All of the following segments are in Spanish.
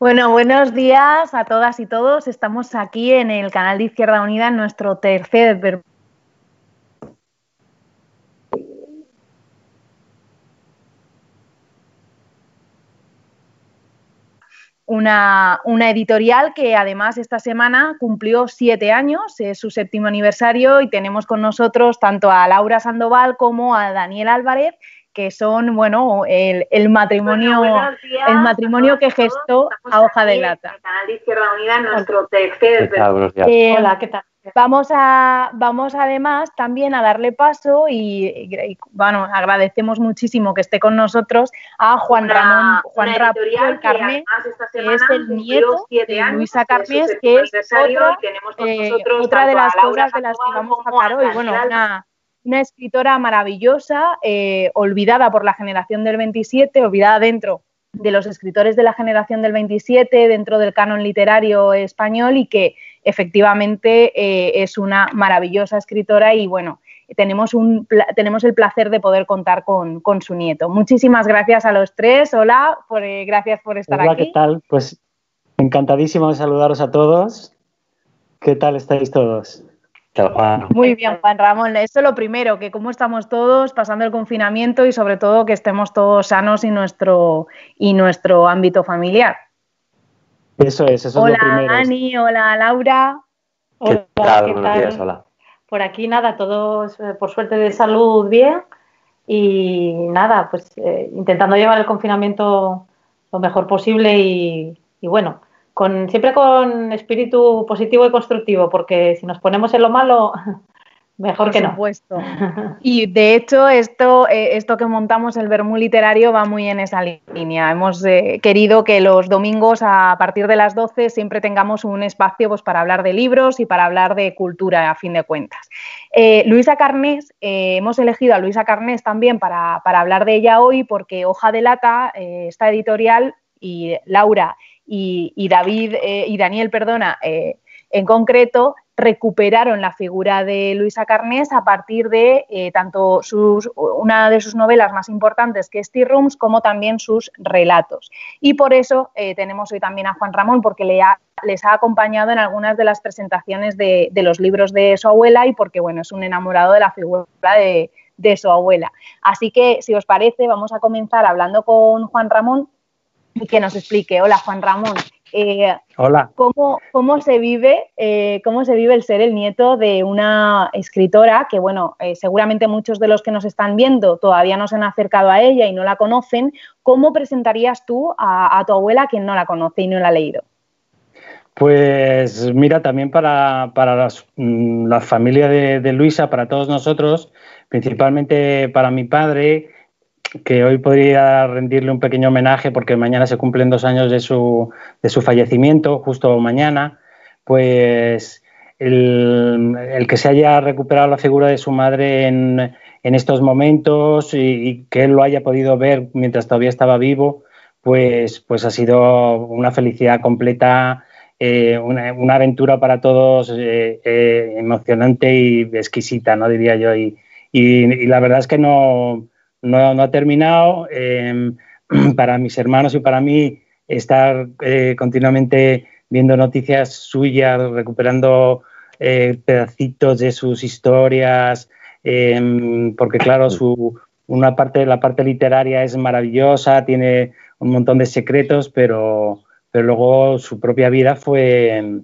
Bueno, buenos días a todas y todos. Estamos aquí en el canal de Izquierda Unida en nuestro tercer Una, una, editorial que además esta semana cumplió siete años, es su séptimo aniversario y tenemos con nosotros tanto a Laura Sandoval como a Daniel Álvarez, que son, bueno, el, el matrimonio, el matrimonio que gestó a Hoja de Lata. El canal de Izquierda Unida, nuestro tercer. Eh, Hola, ¿qué tal? Vamos a, vamos además también a darle paso y, bueno, agradecemos muchísimo que esté con nosotros a Juan Ramón, Juan Ramón Carmés, que es el nieto de Luisa Carmés, que es otra, eh, otra de las obras de las que vamos a hablar hoy. Bueno, una, una escritora maravillosa, eh, olvidada por la generación del 27, olvidada dentro de los escritores de la generación del 27, dentro del canon literario español y que efectivamente eh, es una maravillosa escritora y bueno, tenemos, un, tenemos el placer de poder contar con, su nieto. Muchísimas gracias a los tres. Hola, por, eh, gracias por estar Hola, aquí. ¿qué tal? Pues encantadísimo de saludaros a todos. ¿Qué tal estáis todos? Muy bien, Juan Ramón. Eso es lo primero, que cómo estamos todos pasando el confinamiento y sobre todo que estemos todos sanos y nuestro, y nuestro ámbito familiar. Eso es, eso hola, es lo primero. Hola, Ani, hola, Laura. Hola, ¿qué tal? hola. Por aquí nada, todos eh, por suerte de salud bien y nada, pues eh, intentando llevar el confinamiento lo mejor posible y bueno, siempre con espíritu positivo y constructivo, porque si nos ponemos en lo malo, mejor que no. supuesto. Y de hecho, esto, eh, esto que montamos, el Bermú Literario, va muy en esa línea. Hemos eh, querido que los domingos a partir de las 12 siempre tengamos un espacio pues, para hablar de libros y para hablar de cultura, a fin de cuentas. Eh, Luisa Carnés, hemos elegido a Luisa Carnés también para, para, hablar de ella hoy, porque Hoja de Lata, esta editorial, y Laura y, David eh, y Daniel, perdona, eh, en concreto, recuperaron la figura de Luisa Carnés a partir de eh, tanto sus, una de sus novelas más importantes, que es Tea Rooms, como también sus relatos. Y por eso tenemos hoy también a Juan Ramón, porque le les ha acompañado en algunas de las presentaciones de, los libros de su abuela y porque, bueno, es un enamorado de la figura de su abuela. Así que, si os parece, vamos a comenzar hablando con Juan Ramón y que nos explique. Hola, Juan Ramón. Eh, Hola. ¿cómo, ¿Cómo se vive eh, cómo se vive el ser el nieto de una escritora que, bueno, eh, seguramente muchos de los que nos están viendo todavía no se han acercado a ella y no la conocen? ¿Cómo presentarías tú a, tu abuela quien no la conoce y no la ha leído? Pues mira, también para, para mm, la familia de Luisa, para todos nosotros, principalmente para mi padre, que hoy podría rendirle un pequeño homenaje porque mañana se cumplen dos años de su, de su fallecimiento, justo mañana, pues el, el, que se haya recuperado la figura de su madre en, en estos momentos y, que él lo haya podido ver mientras todavía estaba vivo, pues, pues ha sido una felicidad completa, eh, una, aventura para todos eh, eh, emocionante y exquisita, ¿no? diría yo. y, y la verdad es que no no, ha terminado. Em, para mis hermanos y para mí, estar eh, continuamente viendo noticias suyas, recuperando eh, pedacitos de sus historias, em, porque claro, su, una parte, la parte literaria es maravillosa, tiene un montón de secretos, pero, pero luego su propia vida fue,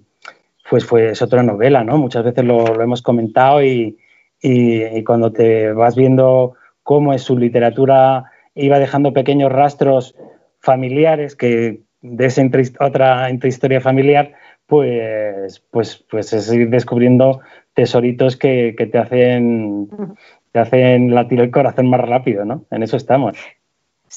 pues fue es otra novela, ¿no? Muchas veces lo, hemos comentado y, y, cuando te vas viendo cómo en su literatura iba dejando pequeños rastros familiares que de esa otra historia familiar, pues, pues, pues es ir descubriendo tesoritos que, que te hacen te hacen latir el corazón más rápido, ¿no? En eso estamos.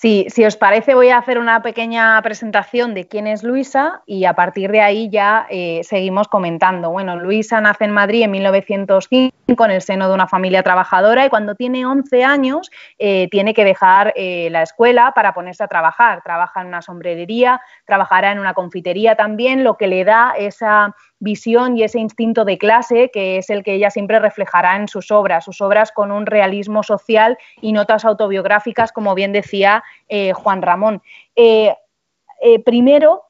Si, si, os parece, voy a hacer una pequeña presentación de quién es Luisa y a partir de ahí ya eh, seguimos comentando. Bueno, Luisa nace en Madrid en 1905 en el seno de una familia trabajadora y cuando tiene 11 años eh, tiene que dejar eh, la escuela para ponerse a trabajar. Trabaja en una sombrerería, trabajará en una confitería también, lo que le da esa visión y ese instinto de clase que es el que ella siempre reflejará en sus obras, sus obras con un realismo social y notas autobiográficas, como bien decía eh, Juan Ramón. primero,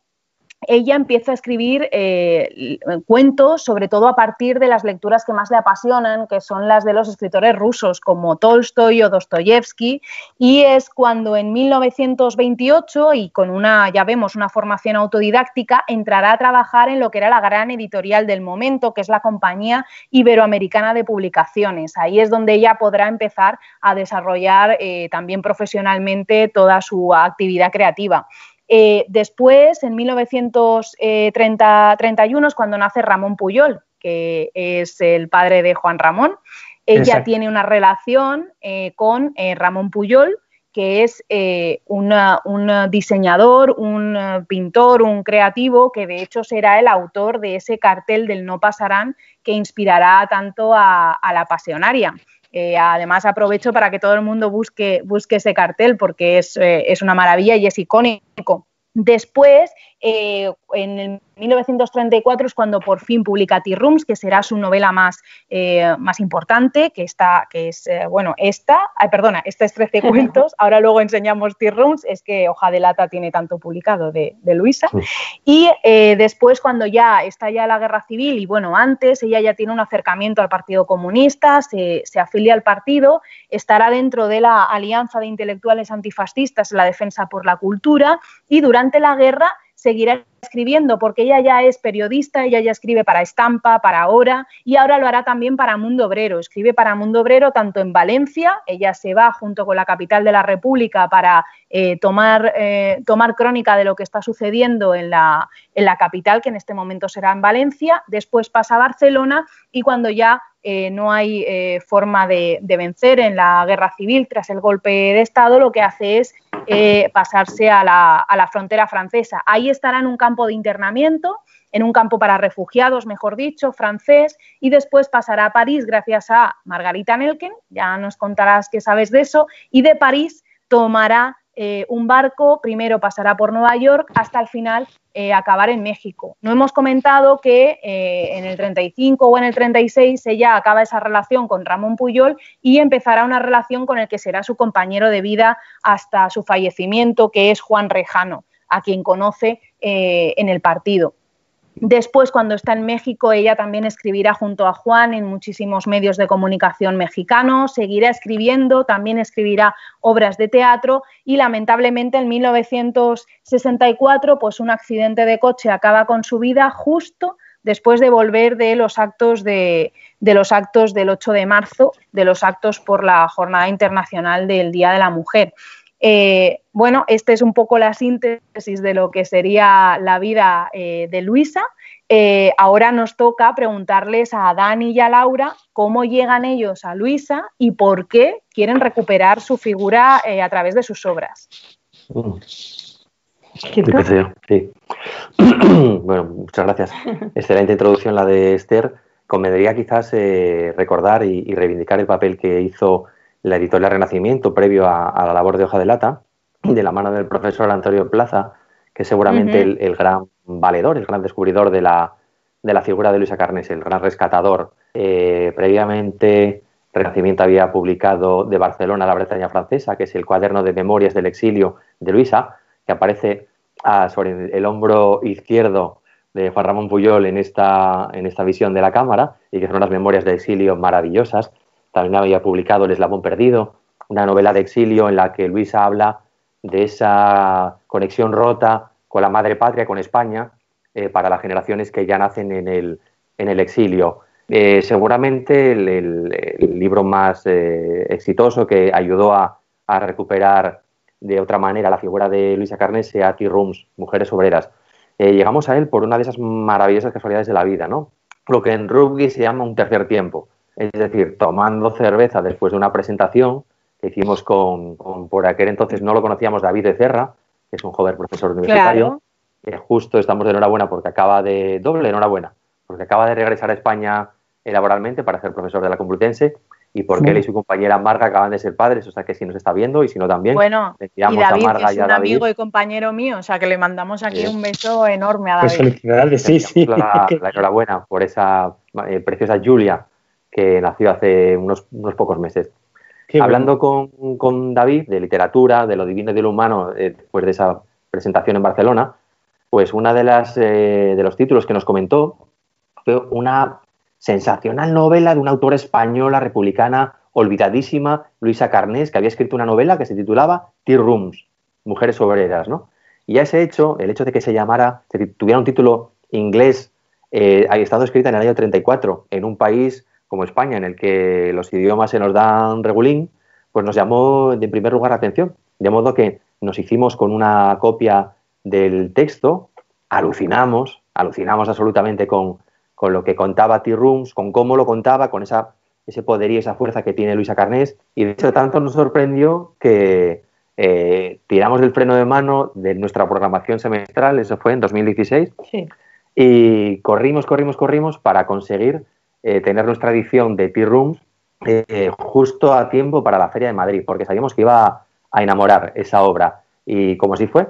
ella empieza a escribir eh, cuentos, sobre todo a partir de las lecturas que más le apasionan, que son las de los escritores rusos como Tolstoy o Dostoyevsky, y es cuando en 1928, y con una, ya vemos, una formación autodidáctica, entrará a trabajar en lo que era la gran editorial del momento, que es la Compañía Iberoamericana de Publicaciones. Ahí es donde ella podrá empezar a desarrollar eh, también profesionalmente toda su actividad creativa. Eh, después, en 1931, es cuando nace Ramón Puyol, que es el padre de Juan Ramón. Ella tiene una relación eh, con eh, Ramón Puyol, que es un diseñador, un pintor, un creativo, que de hecho será el autor de ese cartel del No Pasarán que inspirará tanto a, la pasionaria. Además, aprovecho para que todo el mundo busque, ese cartel porque es, es una maravilla y es icónico. Después, eh, en el 1934 es cuando por fin publica Tea Rooms, que será su novela más, eh, más importante, que, está, que es, eh, bueno, esta, ay, perdona, esta es 13 cuentos, ahora luego enseñamos Tea Rooms, es que Hoja de Lata tiene tanto publicado de, Luisa. Y después, cuando ya está ya la guerra civil, y bueno, antes, ella ya tiene un acercamiento al Partido Comunista, se, se afilia al partido, estará dentro de la Alianza de Intelectuales Antifascistas la Defensa por la Cultura, y durante la guerra seguirá escribiendo porque ella ya es periodista, ella ya escribe para Estampa, para Hora y ahora lo hará también para Mundo Obrero. Escribe para Mundo Obrero tanto en Valencia, ella se va junto con la capital de la República para eh, tomar, eh, tomar crónica de lo que está sucediendo en la, en la capital, que en este momento será en Valencia, después pasa a Barcelona y cuando ya eh, no hay eh, forma de, vencer en la guerra civil tras el golpe de Estado, lo que hace es eh, pasarse a la, frontera francesa. Ahí estará en un campo de internamiento, en un campo para refugiados, mejor dicho, francés, y después pasará a París gracias a Margarita Nelken, ya nos contarás qué sabes de eso, y de París tomará un barco, primero pasará por Nueva York hasta el final eh, acabar en México. No hemos comentado que eh, en el 35 o en el 36 ella acaba esa relación con Ramón Puyol y empezará una relación con el que será su compañero de vida hasta su fallecimiento, que es Juan Rejano, a quien conoce eh, en el partido. Después, cuando está en México, ella también escribirá junto a Juan en muchísimos medios de comunicación mexicanos, seguirá escribiendo, también escribirá obras de teatro y lamentablemente en 1964, pues un accidente de coche acaba con su vida justo después de volver de los actos de, los actos del 8 de marzo, de los actos por la Jornada Internacional del Día de la Mujer. Eh, bueno, esta es un poco la síntesis de lo que sería la vida eh, de Luisa. Eh, ahora nos toca preguntarles a Dani y a Laura cómo llegan ellos a Luisa y por qué quieren recuperar su figura a través de sus obras. Mm. bueno, muchas gracias. Excelente introducción la de Esther. Convendría quizás recordar y reivindicar el papel que hizo la editorial Renacimiento previo a, la labor de Hoja de Lata, de la mano del profesor Antonio Plaza, que es seguramente el, gran valedor, el gran descubridor de la, de la figura de Luisa Carnes, el gran rescatador. Eh, previamente, Renacimiento había publicado de Barcelona la Bretaña francesa, que es el cuaderno de memorias del exilio de Luisa, que aparece ah, sobre el hombro izquierdo de Juan Ramón Puyol en esta, en esta visión de la cámara, y que son unas memorias de exilio maravillosas, también había publicado El Eslabón Perdido, una novela de exilio en la que Luisa habla de esa conexión rota con la madre patria, con España, eh, para las generaciones que ya nacen en el, en el exilio. Eh, seguramente el, libro más eh, exitoso que ayudó a, recuperar de otra manera la figura de Luisa Carnes sea Tea Rooms, Mujeres Obreras. llegamos a él por una de esas maravillosas casualidades de la vida, ¿no? lo que en rugby se llama un tercer tiempo. Es decir, tomando cerveza después de una presentación que hicimos con, por aquel entonces no lo conocíamos, David de Cerra, que es un joven profesor universitario. que justo estamos de enhorabuena porque acaba de, doble enhorabuena, porque acaba de regresar a España laboralmente para ser profesor de la Complutense y porque él y su compañera Marga acaban de ser padres, o sea que si nos está viendo y si no también. Bueno, y David, es un amigo y compañero mío, o sea que le mandamos aquí un beso enorme a pues David. Pues felicidades, sí, sí. La, enhorabuena por esa eh, preciosa Julia que nació hace unos, pocos meses. Hablando con, David de literatura, de lo divino y de lo humano, eh, después de esa presentación en Barcelona, pues una de las eh, de los títulos que nos comentó fue una sensacional novela de una autora española republicana olvidadísima, Luisa Carnés, que había escrito una novela que se titulaba Tea Rooms, Mujeres Obreras, ¿no? Y a ese hecho, el hecho de que se llamara, tuviera un título inglés, eh, ha estado escrita en el año 34, en un país como España, en el que los idiomas se nos dan regulín, pues nos llamó en primer lugar la atención. De modo que nos hicimos con una copia del texto, alucinamos, alucinamos absolutamente con, con lo que contaba T-Rooms, con cómo lo contaba, con esa, ese poder y esa fuerza que tiene Luisa Carnés. Y de hecho, tanto nos sorprendió que eh, tiramos del freno de mano de nuestra programación semestral, eso fue en 2016, y corrimos, corrimos, corrimos para conseguir eh, tener nuestra edición de T-Rooms eh, justo a tiempo para la Feria de Madrid, porque sabíamos que iba a enamorar esa obra. Y como así fue,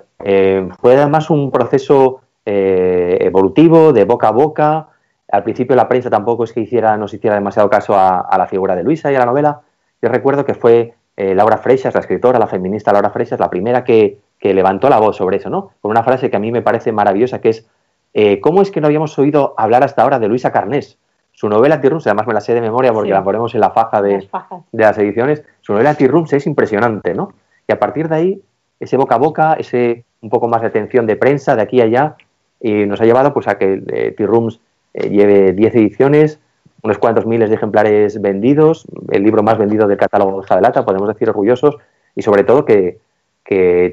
fue además un proceso evolutivo, de boca a boca, al principio la prensa tampoco es que hiciera, nos hiciera demasiado caso a, la figura de Luisa y a la novela. Yo recuerdo que fue eh, Laura Freixas, la escritora, la feminista Laura Freixas, la primera que, levantó la voz sobre eso, ¿no? Con una frase que a mí me parece maravillosa, que es eh, ¿cómo es que no habíamos oído hablar hasta ahora de Luisa Carnés? Su novela Tirrums, además me la sé de memoria porque la ponemos en la faja de las, ediciones, su novela Tirrums es impresionante, ¿no? Y a partir de ahí, ese boca a boca, ese un poco más de atención de prensa de aquí a allá, y nos ha llevado pues a que eh, Tirrums eh, lleve 10 ediciones, unos cuantos miles de ejemplares vendidos, el libro más vendido del catálogo de Lata, podemos decir orgullosos, y sobre todo que,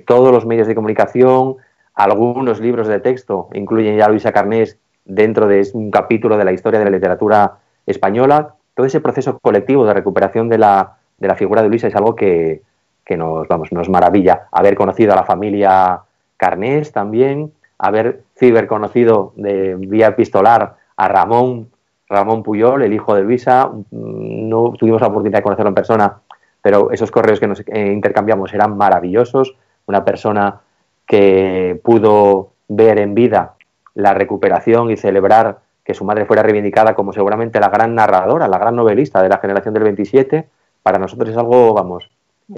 todos los medios de comunicación, algunos libros de texto, incluyen ya a Luisa Carnés dentro de un capítulo de la historia de la literatura española, todo ese proceso colectivo de recuperación de la, de la figura de Luisa es algo que, que nos, vamos, nos maravilla. Haber conocido a la familia Carnés también, haber ciberconocido de vía epistolar a Ramón, Ramón Puyol, el hijo de Luisa. Mm, no tuvimos la oportunidad de conocerlo en persona, pero esos correos que nos eh, intercambiamos eran maravillosos. Una persona que pudo ver en vida la recuperación y celebrar que su madre fuera reivindicada como seguramente la gran narradora, la gran novelista de la generación del 27, para nosotros es algo, vamos,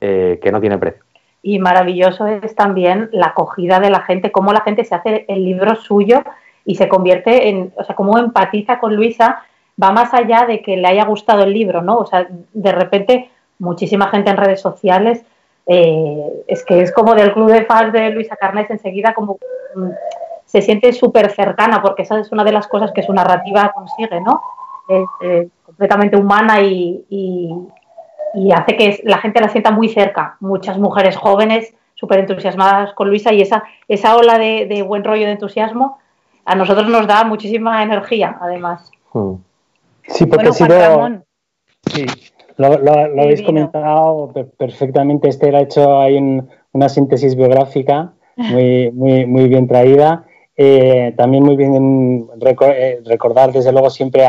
eh, que no tiene precio. Y maravilloso es también la acogida de la gente, cómo la gente se hace el libro suyo y se convierte en, o sea, como empatiza con Luisa, va más allá de que le haya gustado el libro, ¿no? O sea, de repente muchísima gente en redes sociales, eh, es que es como del club de fans de Luisa Carnés enseguida como mm, se siente súper cercana, porque esa es una de las cosas que su narrativa consigue, ¿no? Es eh, completamente humana y, y, hace que la gente la sienta muy cerca. Muchas mujeres jóvenes súper entusiasmadas con Luisa y esa, esa ola de, de buen rollo de entusiasmo a nosotros nos da muchísima energía, además. Hmm. Sí, porque sido... Sí, lo, habéis comentado perfectamente. Esther ha hecho ahí una síntesis biográfica muy, muy, muy bien traída. Eh, también muy bien eh, recordar, desde luego, siempre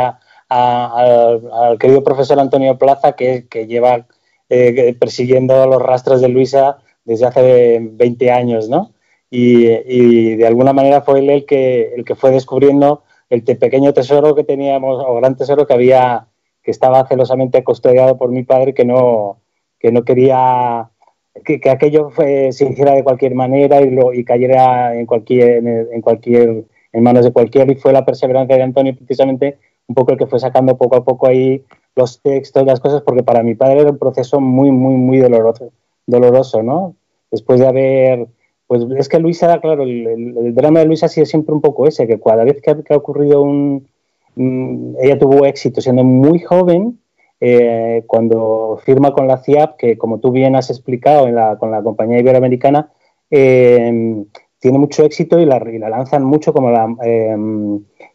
al, querido profesor Antonio Plaza, que, lleva eh, persiguiendo los rastros de Luisa desde hace 20 años, ¿no? y, de alguna manera fue él el que, el que fue descubriendo el pequeño tesoro que teníamos, o gran tesoro que había, que estaba celosamente custodiado por mi padre, que no, que no quería que, aquello se hiciera de cualquier manera y, lo, y cayera en cualquier, en, cualquier, en manos de cualquiera. Y fue la perseverancia de Antonio precisamente un poco el que fue sacando poco a poco ahí los textos, las cosas, porque para mi padre era un proceso muy, muy, muy doloroso, doloroso ¿no? Después de haber pues es que Luisa, claro, el, drama de Luisa ha sido siempre un poco ese, que cada vez que ha, ocurrido un... ella tuvo éxito siendo muy joven, eh, cuando firma con la CIAP, que como tú bien has explicado con la compañía iberoamericana, eh, tiene mucho éxito y la, lanzan mucho como la, eh,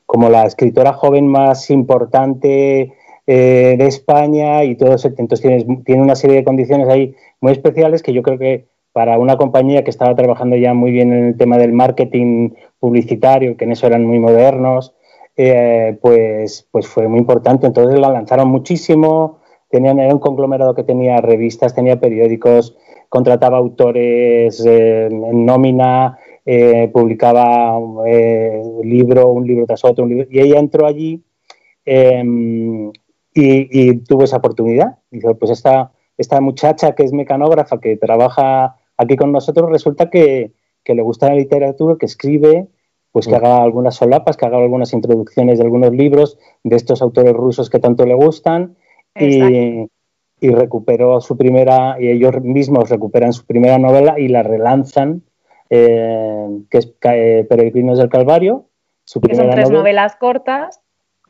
como la escritora joven más importante de España y todo eso. Entonces tiene, tiene una serie de condiciones ahí muy especiales que yo creo que para una compañía que estaba trabajando ya muy bien en el tema del marketing publicitario, que en eso eran muy modernos, eh, pues, pues fue muy importante. Entonces la lanzaron muchísimo, tenían, era un conglomerado que tenía revistas, tenía periódicos, contrataba autores eh, en nómina, eh, publicaba un libro, un libro tras otro, y ella entró allí em, y, y, tuvo esa oportunidad. Dijo, pues esta, esta muchacha que es mecanógrafa, que trabaja aquí con nosotros resulta que, le gusta la literatura, que escribe, pues que haga algunas solapas, que haga algunas introducciones de algunos libros de estos autores rusos que tanto le gustan y, y, recuperó su primera, y ellos mismos recuperan su primera novela y la relanzan, eh, que es eh, Peregrinos del Calvario. Su que son tres novelas cortas.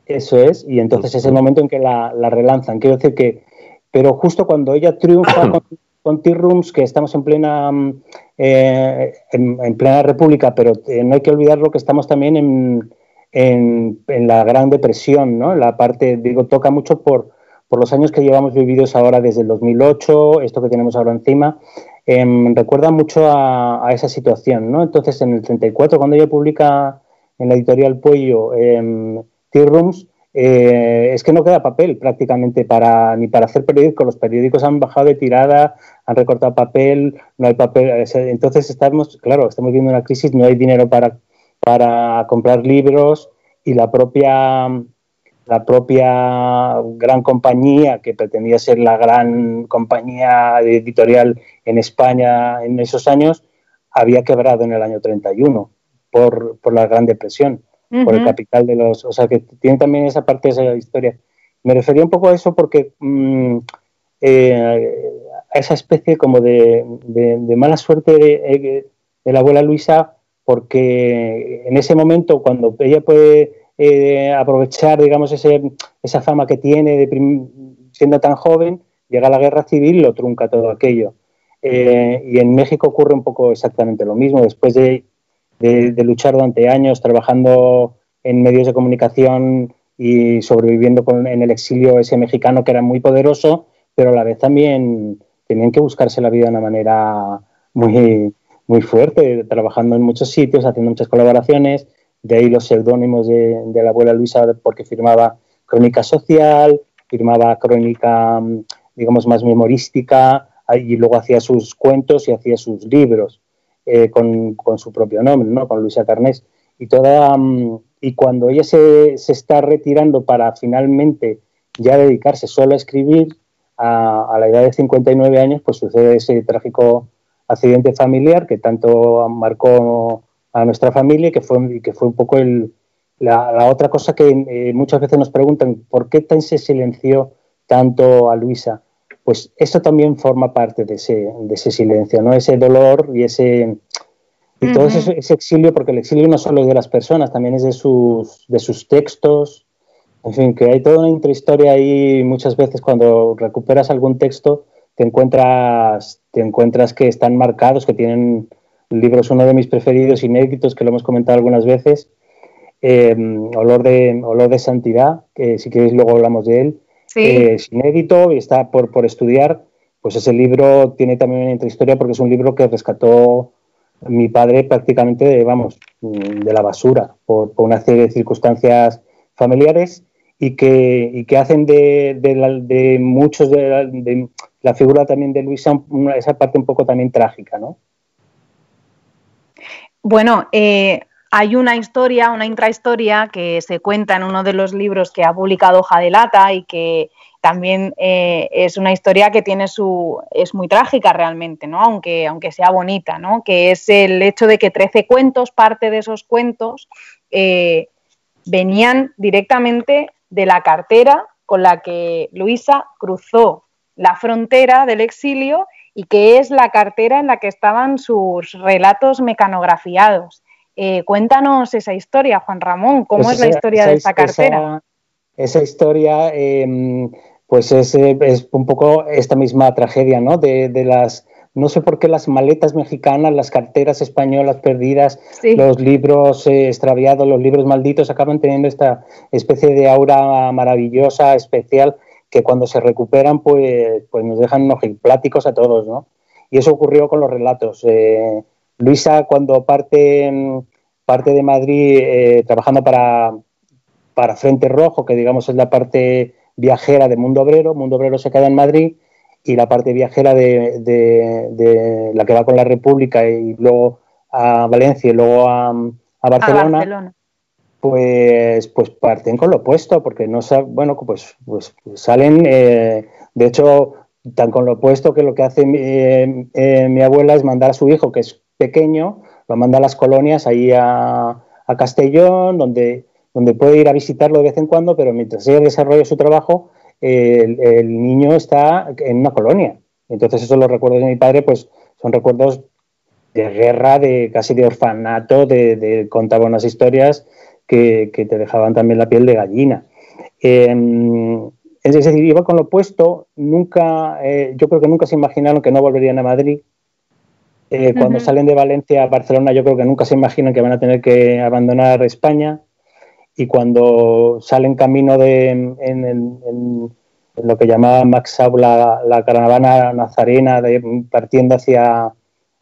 Eso es, y entonces es el momento en que la, la relanzan. Quiero decir que, pero justo cuando ella triunfa con, con T-Rooms, que estamos en plena mm, eh, en, plena república, pero eh, no hay que olvidar lo que estamos también en, en, la Gran Depresión, ¿no? La parte, digo, toca mucho por, por los años que llevamos vividos ahora desde el 2008, esto que tenemos ahora encima, em, recuerda mucho a, esa situación, ¿no? Entonces, en el 34, cuando ella publica en la editorial Puello eh, T-Rooms, eh, es que no queda papel prácticamente para ni para hacer periódicos. Los periódicos han bajado de tirada, han recortado papel, no hay papel. Entonces estamos, claro, estamos viendo una crisis, no hay dinero para, para comprar libros y la propia la propia gran compañía que pretendía ser la gran compañía editorial en España en esos años había quebrado en el año 31 por, por la Gran Depresión por el capital de los... O sea, que tiene también esa parte de esa historia. Me refería un poco a eso porque mm, eh, a esa especie como de, mala suerte de, la abuela Luisa, porque en ese momento, cuando ella puede eh, aprovechar, digamos, ese, esa fama que tiene de siendo tan joven, llega la guerra civil y lo trunca todo aquello. Eh, y en México ocurre un poco exactamente lo mismo. Después de de, luchar durante años trabajando en medios de comunicación y sobreviviendo con, en el exilio ese mexicano que era muy poderoso, pero a la vez también tenían que buscarse la vida de una manera muy, muy fuerte, trabajando en muchos sitios, haciendo muchas colaboraciones, de ahí los seudónimos de, de, la abuela Luisa porque firmaba crónica social, firmaba crónica, digamos, más memorística, y luego hacía sus cuentos y hacía sus libros. Eh, con, su propio nombre, ¿no? con Luisa Carnés. Y, toda, mm, y cuando ella se, está retirando para finalmente ya dedicarse solo a escribir, a, la edad de 59 años, pues sucede ese trágico accidente familiar que tanto marcó a nuestra familia y que fue, que fue un poco el, la, otra cosa que eh, muchas veces nos preguntan, ¿por qué tan se silenció tanto a Luisa? Pues eso también forma parte de ese, de ese silencio, ¿no? Ese dolor y ese y todo ese, exilio, porque el exilio no solo es de las personas, también es de sus, de sus textos, en fin, que hay toda una intrahistoria ahí muchas veces cuando recuperas algún texto te encuentras, te encuentras que están marcados, que tienen libros, uno de mis preferidos, inéditos, que lo hemos comentado algunas veces, eh, Olor, de, Olor de Santidad, que si queréis luego hablamos de él, es inédito y está por, por estudiar. Pues ese libro tiene también una intrahistoria porque es un libro que rescató mi padre prácticamente, de, vamos, de la basura por, una serie de circunstancias familiares y que, y que hacen de, de, muchos de la, figura también de Luisa esa parte un poco también trágica, ¿no? Bueno, eh, hay una historia, una intrahistoria que se cuenta en uno de los libros que ha publicado Hoja de Lata y que también eh, es una historia que tiene su es muy trágica realmente, ¿no? Aunque, aunque sea bonita, ¿no? Que es el hecho de que 13 cuentos, parte de esos cuentos, eh, venían directamente de la cartera con la que Luisa cruzó la frontera del exilio y que es la cartera en la que estaban sus relatos mecanografiados. Eh, cuéntanos esa historia, Juan Ramón, ¿cómo pues es la historia de esta cartera? Esa, historia, em, pues es, es, un poco esta misma tragedia, ¿no? De, las, no sé por qué las maletas mexicanas, las carteras españolas perdidas, los libros eh, extraviados, los libros malditos, acaban teniendo esta especie de aura maravillosa, especial, que cuando se recuperan, pues, pues nos dejan unos pláticos a todos, ¿no? Y eso ocurrió con los relatos. Eh, Luisa, cuando parte, parte de Madrid eh, trabajando para, para Frente Rojo, que digamos es la parte viajera de Mundo Obrero, Mundo Obrero se queda en Madrid, y la parte viajera de, la que va con la República y luego a Valencia y luego a, Barcelona, Pues, pues parten con lo opuesto, porque no bueno, pues, pues, salen, eh, de hecho, tan con lo opuesto que lo que hace eh, mi abuela es mandar a su hijo, que es pequeño, lo manda a las colonias ahí a, Castellón, donde, donde puede ir a visitarlo de vez en cuando, pero mientras ella desarrolla su trabajo, el, niño está en una colonia. Entonces esos los recuerdos de mi padre, pues son recuerdos de guerra, de casi de orfanato, de, de contaba unas historias que, te dejaban también la piel de gallina. Em, es decir, iba con lo opuesto, nunca, eh, yo creo que nunca se imaginaron que no volverían a Madrid. Eh, cuando salen de Valencia a Barcelona, yo creo que nunca se imaginan que van a tener que abandonar España. Y cuando salen camino de, en, lo que llamaba Max la, la, caravana nazarena, de, partiendo hacia,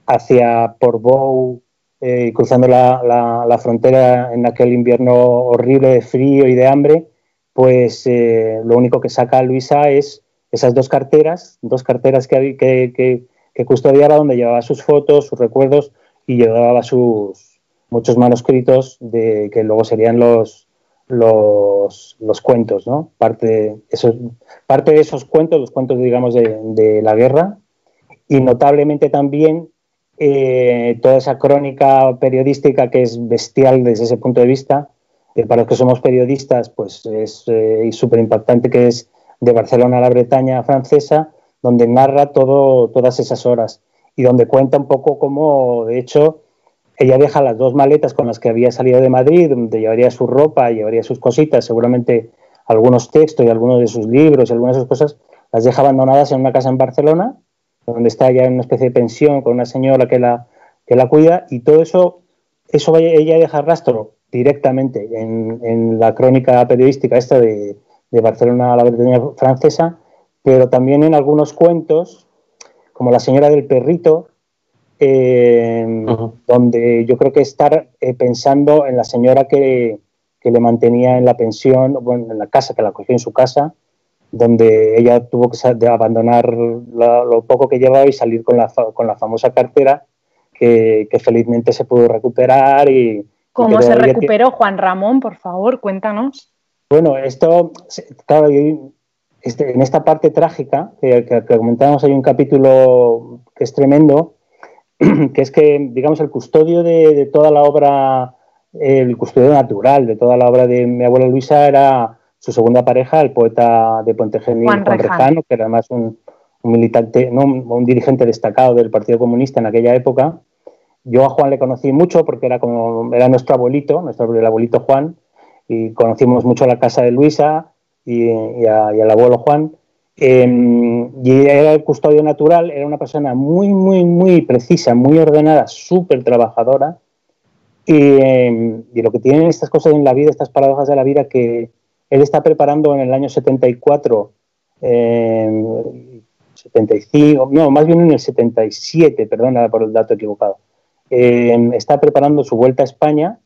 hacia Portbou, eh, cruzando la, la, frontera en aquel invierno horrible de frío y de hambre, pues eh, lo único que saca Luisa es esas dos carteras, dos carteras que, que, que, custodiaba donde llevaba sus fotos, sus recuerdos y llevaba sus muchos manuscritos de que luego serían los, los, los cuentos, ¿no? Parte de, esos, parte de esos cuentos, los cuentos, digamos, de, de la guerra, y notablemente también eh, toda esa crónica periodística que es bestial desde ese punto de vista. para los que somos periodistas, pues es eh, súper impactante que es de Barcelona a la Bretaña francesa, donde narra todo, todas esas horas y donde cuenta un poco cómo, de hecho, ella deja las dos maletas con las que había salido de Madrid, donde llevaría su ropa, llevaría sus cositas, seguramente algunos textos y algunos de sus libros y algunas de sus cosas, las deja abandonadas en una casa en Barcelona donde está ya en una especie de pensión con una señora que la, que la cuida y todo eso, eso ella deja rastro directamente en, la crónica periodística esta de, Barcelona a la Bretaña francesa, pero también en algunos cuentos, como La señora del perrito, eh, donde yo creo que estar eh, pensando en la señora que, que, le mantenía en la pensión, bueno, en la casa, que la cogió en su casa, donde ella tuvo que abandonar lo poco que llevaba y salir con la, con la famosa cartera que, felizmente se pudo recuperar. y ¿Cómo se recuperó, Juan Ramón? Por favor, cuéntanos. Bueno, esto, claro, este, en esta parte trágica, que, que, comentábamos, hay un capítulo que es tremendo, que es que, digamos, el custodio de, de toda la obra, el custodio natural de toda la obra de mi abuela Luisa era su segunda pareja, el poeta de Puente Genil, Juan, Rejano, que era además un, militante, no, un dirigente destacado del Partido Comunista en aquella época. Yo a Juan le conocí mucho porque era como era nuestro abuelito, nuestro el abuelito Juan, y conocimos mucho la casa de Luisa y, al abuelo Juan. Em, y era el custodio natural, era una persona muy, muy, muy precisa, muy ordenada, súper trabajadora. Y, em, y, lo que tienen estas cosas en la vida, estas paradojas de la vida, que, él está preparando en el año 74, 75, no, más bien en el 77, perdona por el dato equivocado. Eh, está preparando su vuelta a España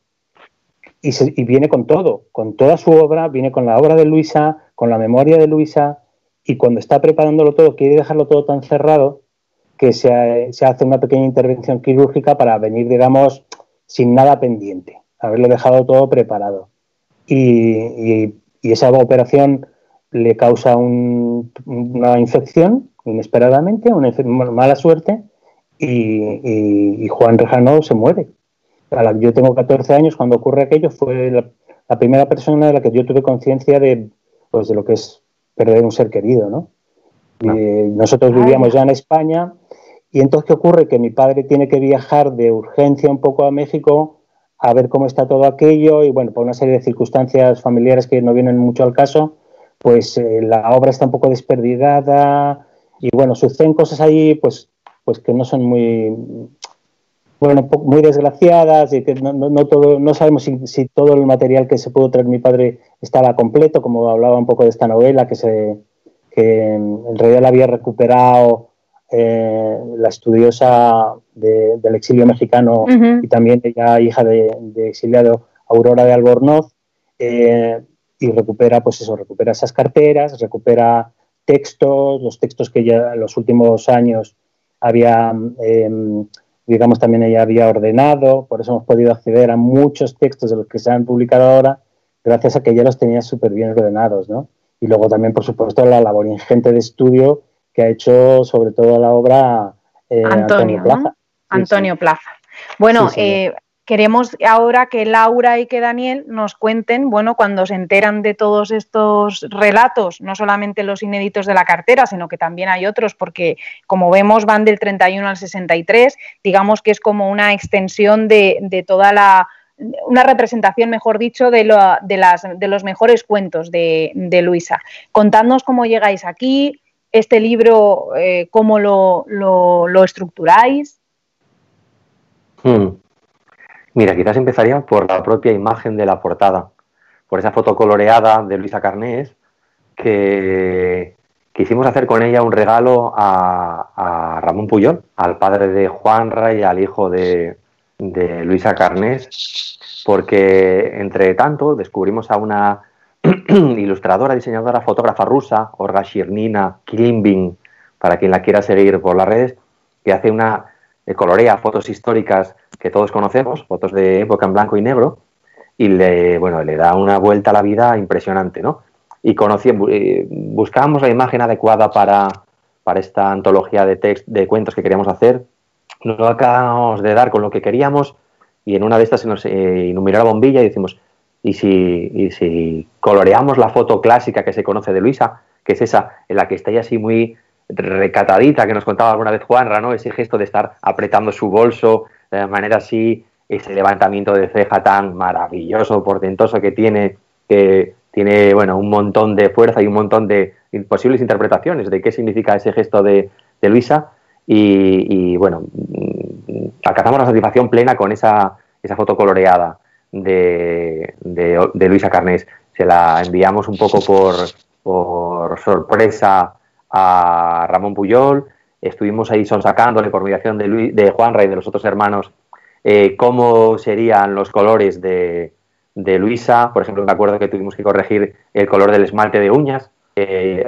y, viene con todo, con toda su obra, viene con la obra de Luisa, con la memoria de Luisa, y cuando está preparándolo todo, quiere dejarlo todo tan cerrado que se, hace una pequeña intervención quirúrgica para venir, digamos, sin nada pendiente, haberlo dejado todo preparado. y y esa operación le causa una infección inesperadamente, una mala suerte, y, Juan Rejano se muere. Yo tengo 14 años cuando ocurre aquello, fue la, primera persona de la que yo tuve conciencia de, pues, de lo que es perder un ser querido. ¿no? Nosotros vivíamos ya en España, y entonces, ¿qué ocurre? Que mi padre tiene que viajar de urgencia un poco a México a ver cómo está todo aquello y bueno, por una serie de circunstancias familiares que no vienen mucho al caso, pues eh, la obra está un poco desperdigada y bueno, suceden cosas ahí pues, pues que no son muy bueno, muy desgraciadas y que no, no, todo, no sabemos si, si, todo el material que se pudo traer mi padre estaba completo, como hablaba un poco de esta novela que se que en realidad la había recuperado eh, la estudiosa del exilio mexicano y también ella hija de, exiliado Aurora de Albornoz, eh, y recupera, pues eso, recupera esas carteras, recupera textos, los textos que ya en los últimos años había, em, digamos, también ella había ordenado, por eso hemos podido acceder a muchos textos de los que se han publicado ahora, gracias a que ella los tenía súper bien ordenados, ¿no? Y luego también, por supuesto, la labor ingente de estudio que ha hecho sobre todo la obra eh, Antonio, Plaza. Antonio Plaza. Bueno, eh, queremos ahora que Laura y que Daniel nos cuenten, bueno, cuando se enteran de todos estos relatos, no solamente los inéditos de la cartera, sino que también hay otros, porque como vemos van del 31 al 63, digamos que es como una extensión de, toda la una representación, mejor dicho, de, de, las, de los mejores cuentos de, Luisa. Contadnos cómo llegáis aquí, este libro, eh, cómo lo, lo, estructuráis. Hmm. Mira, quizás empezaría por la propia imagen de la portada, por esa foto coloreada de Luisa Carnés, que quisimos hacer con ella un regalo a, Ramón Puyol, al padre de Juanra y al hijo de, Luisa Carnés, porque entre tanto descubrimos a una ilustradora, diseñadora, fotógrafa rusa, Olga Shirnina Klimbin, para quien la quiera seguir por las redes, que hace una eh, colorea fotos históricas que todos conocemos, fotos de época en blanco y negro, y le, bueno, le da una vuelta a la vida impresionante, ¿no? Y conocí, eh, buscábamos la imagen adecuada para, para esta antología de, text, de cuentos que queríamos hacer, nos acabamos de dar con lo que queríamos y en una de estas se nos eh, iluminó la bombilla y decimos, ¿y si, y si coloreamos la foto clásica que se conoce de Luisa, que es esa en la que está ella así muy recatadita que nos contaba alguna vez Juanra, ¿no? Ese gesto de estar apretando su bolso, de manera así, ese levantamiento de ceja tan maravilloso, portentoso que tiene, que tiene, bueno, un montón de fuerza y un montón de posibles interpretaciones de qué significa ese gesto de, Luisa. Y, bueno, alcanzamos la satisfacción plena con esa, esa foto coloreada de, de, Luisa Carnés. Se la enviamos un poco por, por sorpresa a Ramón Puyol, estuvimos ahí sonsacándole por mediación de, Luis, de Juanra y de los otros hermanos eh, cómo serían los colores de, Luisa. Por ejemplo, me acuerdo que tuvimos que corregir el color del esmalte de uñas.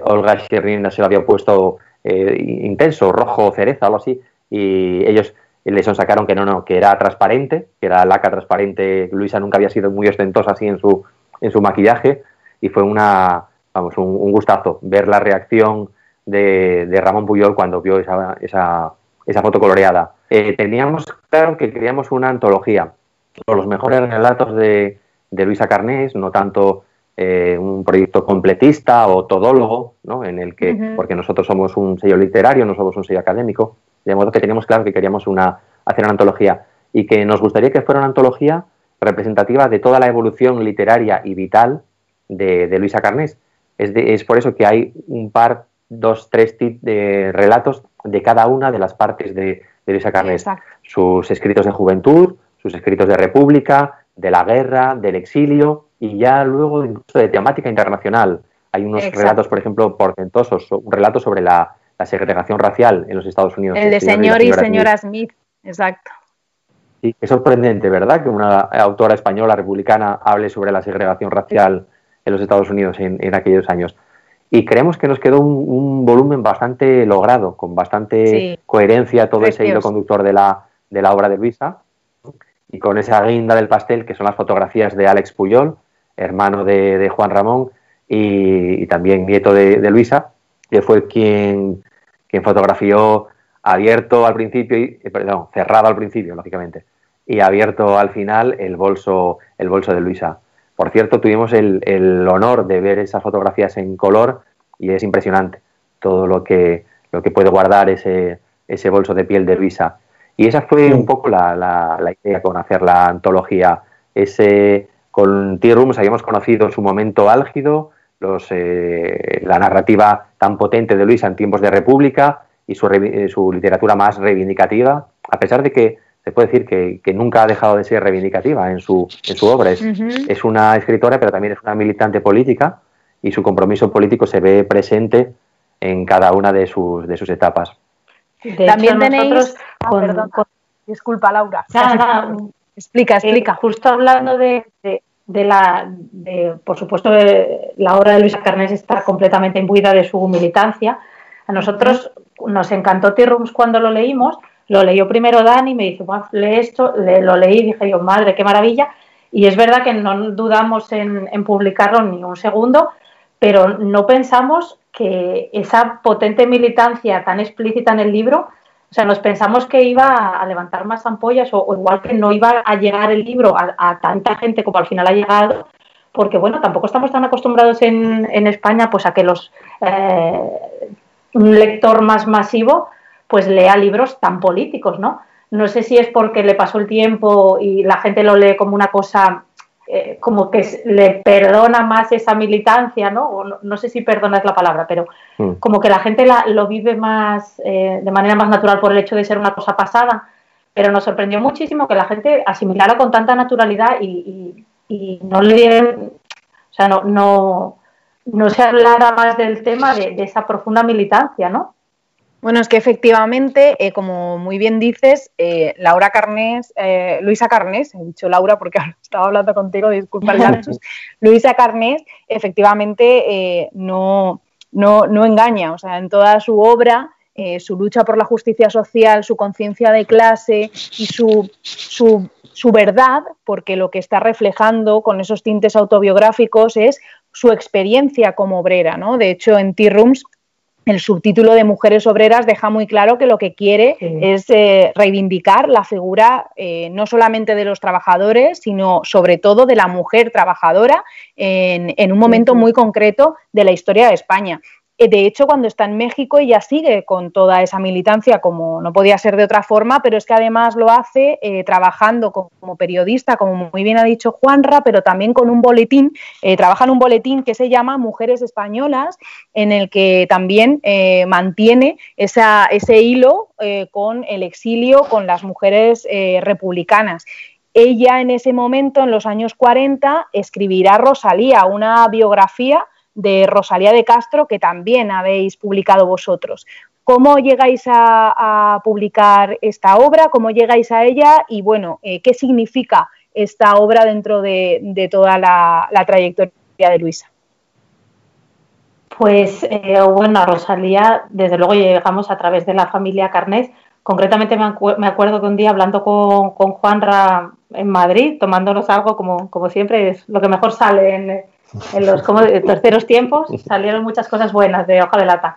Olga Scherrina se lo había puesto eh, intenso, rojo, cereza, algo así, y ellos le sonsacaron que no, no, que era transparente, que era laca transparente. Luisa nunca había sido muy ostentosa así en su, en su maquillaje y fue una, vamos, un gustazo ver la reacción de, Ramón Puyol cuando vio esa, esa, esa foto coloreada. Eh, teníamos claro que queríamos una antología con los mejores relatos de, de Luisa Carnés, no tanto eh, un proyecto completista o todólogo, ¿no? en el que, porque nosotros somos un sello literario, no somos un sello académico, de modo que teníamos claro que queríamos una, hacer una antología y que nos gustaría que fuera una antología representativa de toda la evolución literaria y vital de, de Luisa Carnés. Es, es, por eso que hay un par dos, tres de relatos de cada una de las partes de, de Luisa Carnés. Sus escritos de juventud, sus escritos de república, de la guerra, del exilio y ya luego incluso de temática internacional. Hay unos relatos, por ejemplo, portentosos, un relato sobre la, segregación racial en los Estados Unidos. El de señor y señora, Smith. exacto. Sí, es sorprendente, ¿verdad? Que una autora española republicana hable sobre la segregación racial en los Estados Unidos en aquellos años y creemos que nos quedó un, volumen bastante logrado, con bastante coherencia todo ese hilo conductor de la, de la obra de Luisa y con esa guinda del pastel que son las fotografías de Alex Puyol, hermano de, Juan Ramón y, también nieto de, Luisa, que fue quien, quien fotografió abierto al principio, y, eh, perdón, cerrado al principio, lógicamente, y abierto al final el bolso, el bolso de Luisa. Por cierto, tuvimos el, honor de ver esas fotografías en color y es impresionante todo lo que, lo que puede guardar ese, ese bolso de piel de Luisa. Y esa fue un poco la, idea con hacer la antología. Ese, con Tea Rooms habíamos conocido su momento álgido, los, eh, la narrativa tan potente de Luisa en tiempos de República y su, su literatura más reivindicativa, a pesar de que se puede decir que, nunca ha dejado de ser reivindicativa en su, en su obra. Es, una escritora, pero también es una militante política y su compromiso político se ve presente en cada una de sus, de sus etapas. también tenéis... Ah, disculpa, Laura. explica, eh, explica. justo hablando de, la... De, por supuesto, la obra de Luisa Carnés está completamente imbuida de su militancia. A nosotros nos encantó T-Rooms cuando lo leímos, lo leyó primero Dani, me dice, lee esto, lo leí y dije yo, madre, qué maravilla. Y es verdad que no dudamos en, publicarlo ni un segundo, pero no pensamos que esa potente militancia tan explícita en el libro O sea, nos pensamos que iba a levantar más ampollas o, igual que no iba a llegar el libro a, tanta gente como al final ha llegado, porque bueno, tampoco estamos tan acostumbrados en, en España pues a que los eh, un lector más masivo pues lea libros tan políticos, ¿no? No sé si es porque le pasó el tiempo y la gente lo lee como una cosa eh, como que le perdona más esa militancia, ¿no? no, sé si perdona es la palabra, pero mm. como que la gente lo vive más eh, de manera más natural por el hecho de ser una cosa pasada. Pero nos sorprendió muchísimo que la gente asimilara con tanta naturalidad y, no le o sea, no, no, no se hablara más del tema de, de esa profunda militancia, ¿no? Bueno, es que efectivamente, eh, como muy bien dices, eh, Laura Carnés, eh, Luisa Carnés, he dicho Laura porque estaba hablando contigo, disculpa el Luisa Carnés efectivamente no, no, no, engaña, o sea, en toda su obra, su lucha por la justicia social, su conciencia de clase y su, su, su verdad, porque lo que está reflejando con esos tintes autobiográficos es su experiencia como obrera, ¿no? De hecho, en Tea Rooms el subtítulo de Mujeres Obreras deja muy claro que lo que quiere es eh, reivindicar la figura eh, no solamente de los trabajadores, sino sobre todo de la mujer trabajadora en, en un momento muy concreto de la historia de España. Eh, de hecho, cuando está en México ella sigue con toda esa militancia como no podía ser de otra forma, pero es que además lo hace eh, trabajando como, periodista, como muy bien ha dicho Juanra, pero también con un boletín, eh, trabaja en un boletín que se llama Mujeres Españolas, en el que también mantiene ese hilo con el exilio, con las mujeres republicanas. Ella en ese momento, en los años 40, escribirá Rosalía, una biografía de Rosalía de Castro que también habéis publicado vosotros. ¿Cómo llegáis a, publicar esta obra? ¿Cómo llegáis a ella? Y bueno, eh, ¿qué significa esta obra dentro de, toda la, trayectoria de Luisa? Pues eh, bueno, Rosalía, desde luego llegamos a través de la familia Carnés. Concretamente me, acuerdo que un día hablando con, con Juanra en Madrid, tomándonos algo como, como siempre, es lo que mejor sale en, en los como, terceros tiempos salieron muchas cosas buenas de hoja de lata.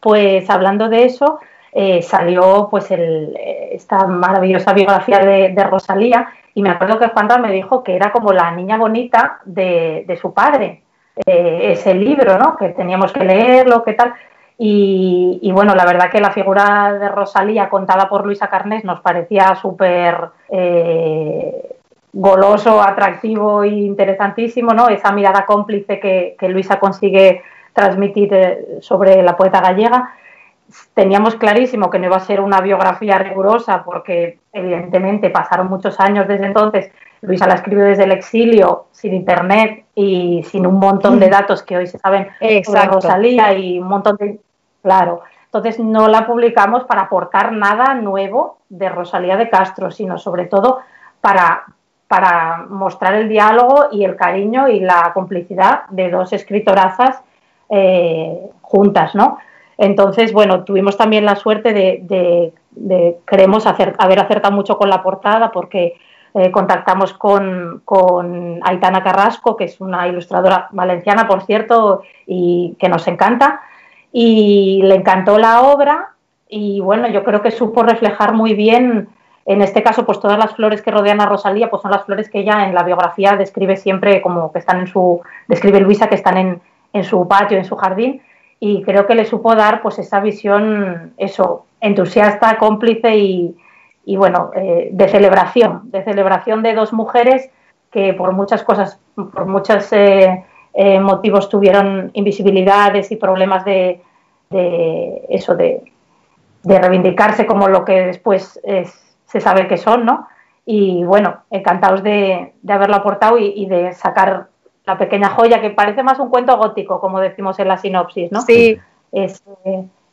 Pues hablando de eso, eh, salió pues el, esta maravillosa biografía de, Rosalía y me acuerdo que Juanra me dijo que era como la niña bonita de, de su padre, eh, ese libro, ¿no? Que teníamos que leerlo, qué tal. Y, bueno, la verdad que la figura de Rosalía contada por Luisa Carnés nos parecía súper eh, goloso, atractivo e interesantísimo, ¿no? Esa mirada cómplice que, Luisa consigue transmitir eh, sobre la poeta gallega. Teníamos clarísimo que no iba a ser una biografía rigurosa porque evidentemente pasaron muchos años desde entonces. Luisa la escribió desde el exilio, sin internet y sin un montón de datos que hoy se saben sobre Rosalía y un montón de... Claro, entonces no la publicamos para aportar nada nuevo de Rosalía de Castro, sino sobre todo para para mostrar el diálogo y el cariño y la complicidad de dos escritorazas eh, juntas, ¿no? Entonces, bueno, tuvimos también la suerte de, de, hacer, haber acertado mucho con la portada porque eh, contactamos con, con, Aitana Carrasco, que es una ilustradora valenciana, por cierto, y que nos encanta, y le encantó la obra y bueno, yo creo que supo reflejar muy bien en este caso, pues todas las flores que rodean a Rosalía, pues son las flores que ella en la biografía describe siempre como que están en su, describe Luisa que están en, en su patio, en su jardín, y creo que le supo dar pues esa visión, eso, entusiasta, cómplice y, y bueno, eh, de celebración, de celebración de dos mujeres que por muchas cosas, por muchos eh, eh, motivos tuvieron invisibilidades y problemas de, de eso, de, de reivindicarse como lo que después es se sabe que son, ¿no? Y bueno, encantados de, haberlo aportado y, de sacar la pequeña joya que parece más un cuento gótico, como decimos en la sinopsis, ¿no? Sí. Es,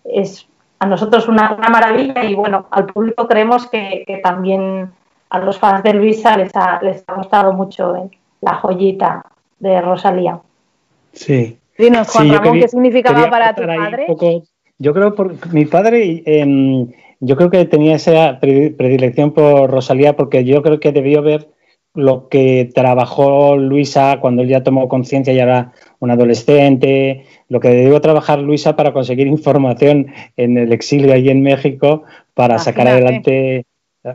es a nosotros una, maravilla y bueno, al público creemos que, también a los fans de Luisa les ha, les ha gustado mucho eh, la joyita de Rosalía. Sí. Dinos, Juan Ramón, ¿qué significaba para tu padre? yo creo por mi padre eh, yo creo que tenía esa predilección por Rosalía porque yo creo que debió ver lo que trabajó Luisa cuando él ya tomó conciencia y era un adolescente, lo que debió trabajar Luisa para conseguir información en el exilio allí en México, para sacar adelante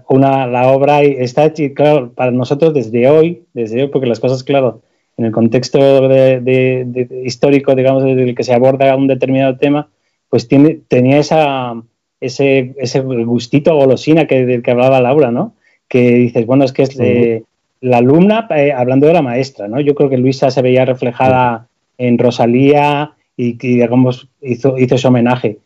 una, la obra. Y está claro, para nosotros desde hoy, desde hoy, porque las cosas, claro, en el contexto de, histórico, digamos, desde el que se aborda un determinado tema, pues tiene, tenía esa, ese, ese gustito golosina que, del que hablaba Laura, ¿no? Que dices, bueno, es que es la alumna eh, hablando de la maestra, ¿no? Yo creo que Luisa se veía reflejada en Rosalía y, digamos, hizo, hizo ese homenaje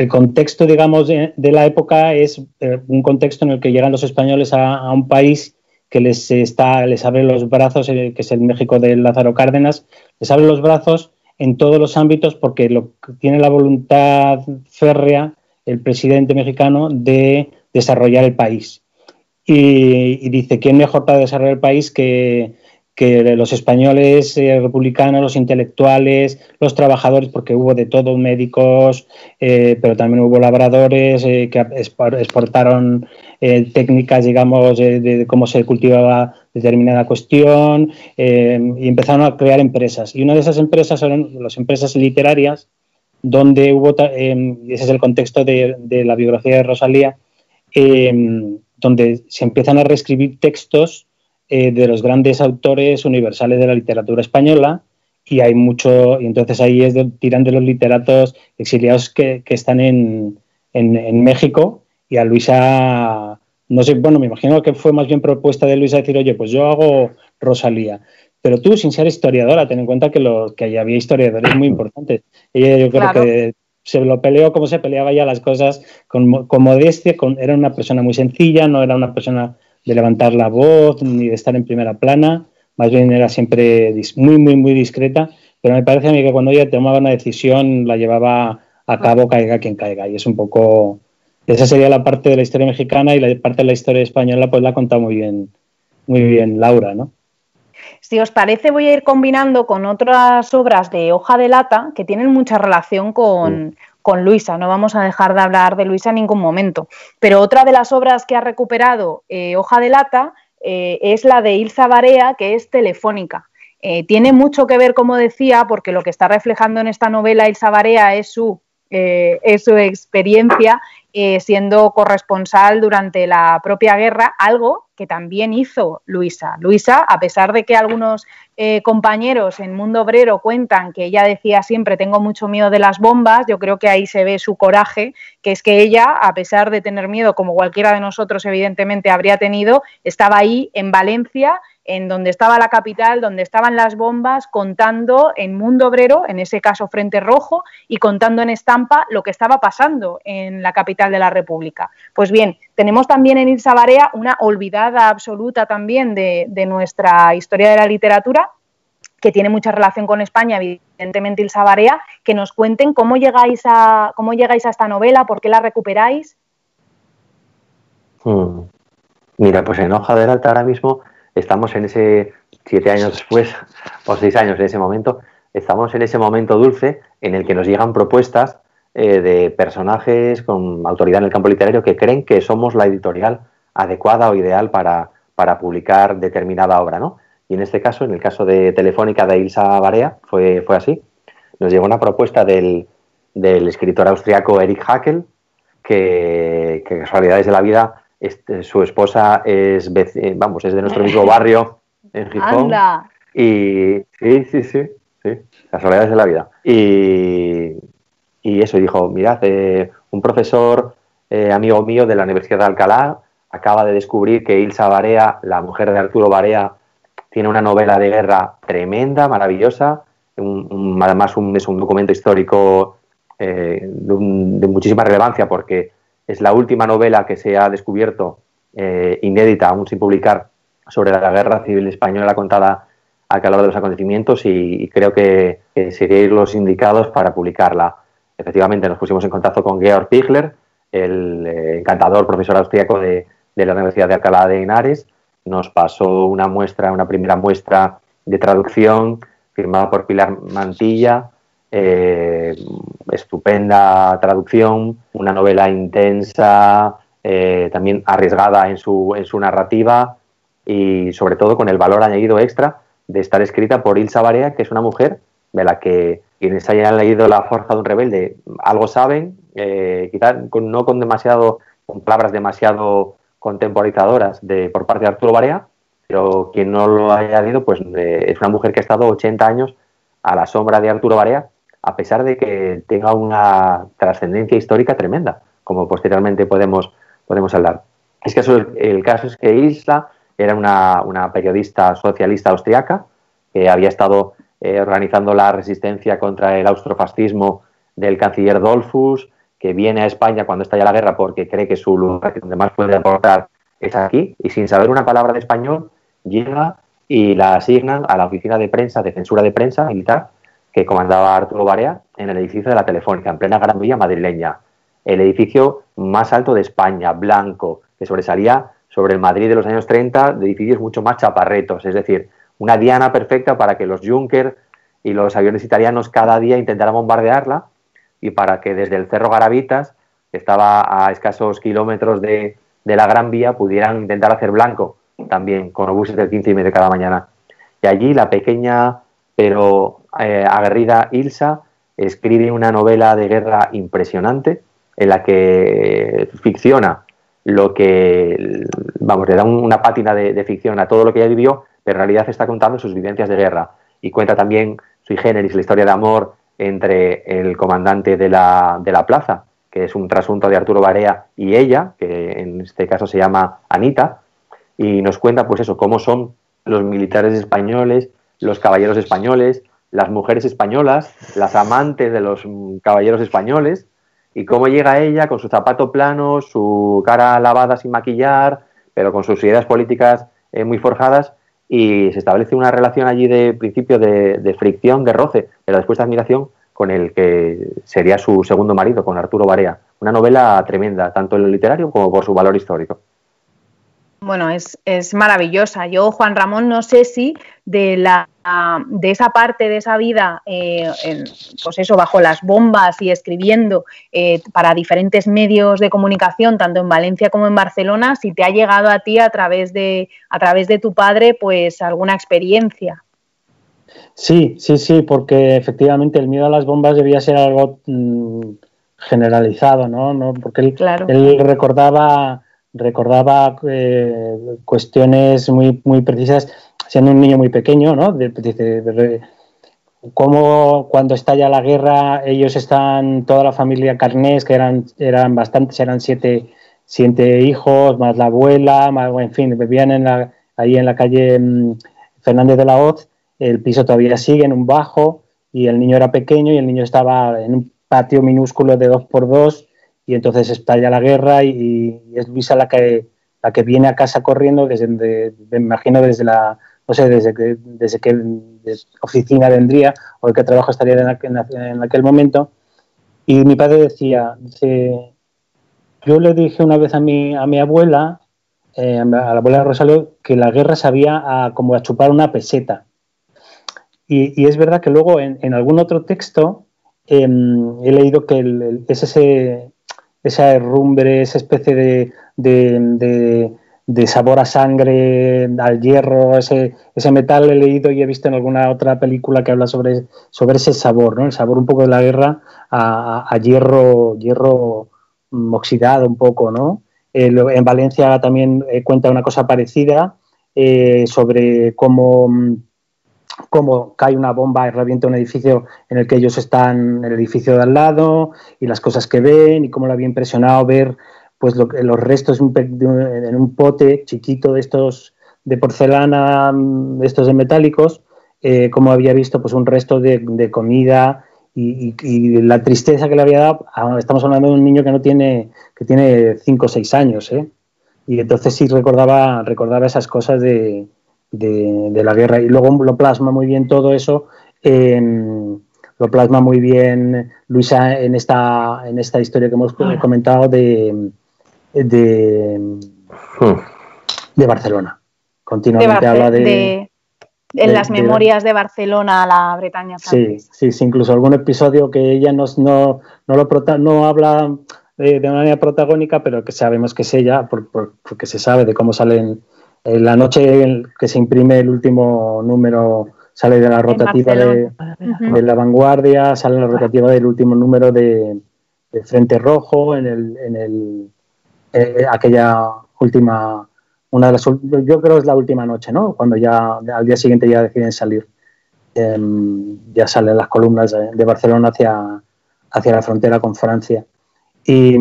el contexto, digamos, de, la época es eh, un contexto en el que llegan los españoles a, un país que les, está, les abre los brazos, eh, que es el México de Lázaro Cárdenas, les abre los brazos en todos los ámbitos porque lo, tiene la voluntad férrea el presidente mexicano de desarrollar el país. Y, dice, ¿quién mejor para desarrollar el país que, que los españoles eh, republicanos, los intelectuales, los trabajadores, porque hubo de todo, médicos, eh, pero también hubo labradores eh, que exportaron técnicas, digamos, de, cómo se cultivaba determinada cuestión y empezaron a crear empresas. Y una de esas empresas son las empresas literarias, donde hubo, y ese es el contexto de, de la biografía de Rosalía, donde se empiezan a reescribir textos eh, de los grandes autores universales de la literatura española y hay mucho, y entonces ahí es tiran de los literatos exiliados que, están en, en, México y a Luisa, no sé, bueno, me imagino que fue más bien propuesta de Luisa decir, oye, pues yo hago Rosalía. Pero tú, sin ser historiadora, ten en cuenta que, lo, que había historiadores muy importantes. Ella yo creo que se lo peleó como se peleaba ya las cosas con, con modestia, con, era una persona muy sencilla, no era una persona de levantar la voz ni de estar en primera plana, más bien era siempre muy, muy, muy discreta, pero me parece a mí que cuando ella tomaba una decisión la llevaba a cabo caiga quien caiga y es un poco, esa sería la parte de la historia mexicana y la parte de la historia española pues la ha contado muy bien, muy bien Laura, ¿no? Si os parece, voy a ir combinando con otras obras de hoja de lata que tienen mucha relación con, mm con Luisa, no vamos a dejar de hablar de Luisa en ningún momento. Pero otra de las obras que ha recuperado eh, Hoja de Lata eh, es la de Ilza Barea, que es Telefónica. Eh, tiene mucho que ver, como decía, porque lo que está reflejando en esta novela Ilza Barea es su, es su experiencia siendo corresponsal durante la propia guerra, algo que también hizo Luisa. Luisa, a pesar de que algunos eh, compañeros en Mundo Obrero cuentan que ella decía siempre tengo mucho miedo de las bombas, yo creo que ahí se ve su coraje, que es que ella, a pesar de tener miedo, como cualquiera de nosotros evidentemente habría tenido, estaba ahí en Valencia en donde estaba la capital, donde estaban las bombas, contando en Mundo Obrero, en ese caso Frente Rojo, y contando en estampa lo que estaba pasando en la capital de la República. Pues bien, tenemos también en Ilsa Barea una olvidada absoluta también de, nuestra historia de la literatura, que tiene mucha relación con España, evidentemente Ilsa Barea, que nos cuenten cómo llegáis a, cómo llegáis a esta novela, por qué la recuperáis. Hmm. Mira, pues en Hoja del Alta ahora mismo estamos en ese, siete años después, o seis años en ese momento, estamos en ese momento dulce en el que nos llegan propuestas eh, de personajes con autoridad en el campo literario que creen que somos la editorial adecuada o ideal para, para publicar determinada obra, ¿no? Y en este caso, en el caso de Telefónica de Ilsa Barea, fue, fue así. Nos llegó una propuesta del, del escritor austriaco Erich Hackel, que, que casualidades de la vida este, su esposa es, eh, vamos, es de nuestro mismo barrio en Gijón. Y sí, sí, sí, sí, casualidades de la vida. Y, y eso, dijo, mirad, eh, un profesor eh, amigo mío de la Universidad de Alcalá acaba de descubrir que Ilsa Barea, la mujer de Arturo Barea, tiene una novela de guerra tremenda, maravillosa, además es un documento histórico de, de, muchísima relevancia porque es la última novela que se ha descubierto eh, inédita, aún sin publicar, sobre la guerra civil española contada al calor de los acontecimientos y, creo que, seríais los indicados para publicarla. Efectivamente, nos pusimos en contacto con Georg Pigler, el eh, encantador profesor austríaco de, la Universidad de Alcalá de Henares. Nos pasó una muestra, una primera muestra de traducción firmada por Pilar Mantilla, eh, estupenda traducción, una novela intensa, eh, también arriesgada en su, en su narrativa y sobre todo con el valor añadido extra de estar escrita por Ilsa Barea, que es una mujer de la que quienes hayan leído La fuerza de un rebelde algo saben, eh, quizás no con demasiado con palabras demasiado contemporizadoras de, por parte de Arturo Barea, pero quien no lo haya leído, pues eh, es una mujer que ha estado 80 años a la sombra de Arturo Barea, a pesar de que tenga una trascendencia histórica tremenda, como posteriormente podemos, podemos hablar. Es que el caso es que Isla era una, periodista socialista austriaca que había estado eh, organizando la resistencia contra el austrofascismo del canciller Dolfus, que viene a España cuando estalla la guerra porque cree que su lugar donde más puede aportar es aquí, y sin saber una palabra de español, llega y la asignan a la oficina de prensa, de censura de prensa militar, que comandaba Arturo Barea en el edificio de la Telefónica, en plena Gran Vía madrileña. El edificio más alto de España, blanco, que sobresalía sobre el Madrid de los años 30 de edificios mucho más chaparretos, es decir, una diana perfecta para que los Junker y los aviones italianos cada día intentaran bombardearla y para que desde el Cerro Garavitas, que estaba a escasos kilómetros de, la Gran Vía, pudieran intentar hacer blanco también con obuses del 15 y medio cada mañana. Y allí la pequeña pero eh, aguerrida Ilsa escribe una novela de guerra impresionante en la que ficciona lo que, vamos, le da una pátina de, ficción a todo lo que ella vivió, pero en realidad está contando sus vivencias de guerra. Y cuenta también sui generis la historia de amor entre el comandante de la, de la plaza, que es un trasunto de Arturo Barea, y ella, que en este caso se llama Anita, y nos cuenta pues eso, cómo son los militares españoles, los caballeros españoles, las mujeres españolas, las amantes de los caballeros españoles, y cómo llega ella con su zapato plano, su cara lavada sin maquillar, pero con sus ideas políticas eh, muy forjadas, y se establece una relación allí de principio de, fricción, de roce, pero después de admiración con el que sería su segundo marido, con Arturo Barea. Una novela tremenda, tanto en lo literario como por su valor histórico. Bueno, es, es, maravillosa. Yo, Juan Ramón, no sé si de, la, de esa parte de esa vida, eh, pues eso, bajo las bombas y escribiendo eh, para diferentes medios de comunicación, tanto en Valencia como en Barcelona, si te ha llegado a ti a través de, a través de tu padre, pues alguna experiencia. Sí, sí, sí, porque efectivamente el miedo a las bombas debía ser algo mm, generalizado, ¿no? ¿no? Porque él, él recordaba recordaba eh, cuestiones muy, muy precisas, siendo un niño muy pequeño, ¿no? De, cómo cuando estalla la guerra ellos están, toda la familia Carnés, que eran, eran bastantes, eran siete, siete hijos, más la abuela, más, en fin, vivían en la, ahí en la calle mm, Fernández de la Hoz, el piso todavía sigue en un bajo y el niño era pequeño y el niño estaba en un patio minúsculo de dos por dos y entonces estalla la guerra y, es Luisa la que, la que viene a casa corriendo desde, me imagino desde la, no sé, desde que, desde qué oficina vendría o de qué trabajo estaría en, aquel momento. Y mi padre decía, yo le dije una vez a mi, a mi abuela, eh, a la abuela de Rosario, que la guerra sabía a, como a chupar una peseta. Y, es verdad que luego en, algún otro texto em, he leído que es ese, esa herrumbre, esa especie de, de, sabor a sangre, al hierro, ese, ese, metal he leído y he visto en alguna otra película que habla sobre, sobre ese sabor, ¿no? el sabor un poco de la guerra a, hierro, hierro oxidado un poco. ¿no? Eh, en Valencia también eh, cuenta una cosa parecida eh, sobre cómo cómo cae una bomba y revienta un edificio en el que ellos están, el edificio de al lado, y las cosas que ven, y cómo lo había impresionado ver pues los restos en un pote chiquito de estos de porcelana, de estos de metálicos, eh, como había visto pues un resto de, comida y, la tristeza que le había dado. Estamos hablando de un niño que no tiene, que tiene 5 o 6 años, ¿eh? Y entonces sí recordaba, recordaba esas cosas de, de, la guerra. Y luego lo plasma muy bien todo eso, lo plasma muy bien Luisa en esta, en esta historia que hemos ah. comentado de, de, hmm. de Barcelona. Continuamente habla de, en las memorias de Barcelona a la Bretaña Sí, sí, sí, incluso algún episodio que ella no, no, no, lo no habla de, manera protagónica, pero que sabemos que es ella, porque se sabe de cómo salen la noche que se imprime el último número sale de la rotativa de, la vanguardia, sale la rotativa del último número de, Frente Rojo, en el, en el, eh, aquella última, una de las, yo creo que es la última noche, ¿no? Cuando ya al día siguiente ya deciden salir. Em, ya salen las columnas de, Barcelona hacia, hacia la frontera con Francia. Y,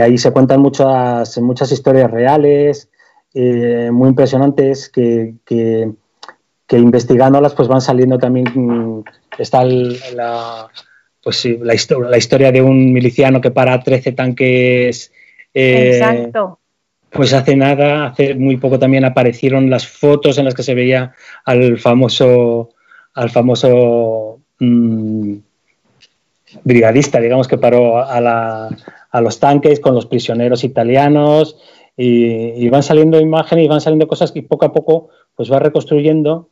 ahí se cuentan muchas, muchas historias reales, eh, muy impresionantes, que, que, investigándolas pues van saliendo también, mm, está la, pues la, la historia de un miliciano que para 13 tanques. Eh, Exacto pues hace nada, hace muy poco también aparecieron las fotos en las que se veía al famoso al famoso mm, brigadista, digamos, que paró a, los tanques con los prisioneros italianos y, van saliendo imágenes y van saliendo cosas que poco a poco pues va reconstruyendo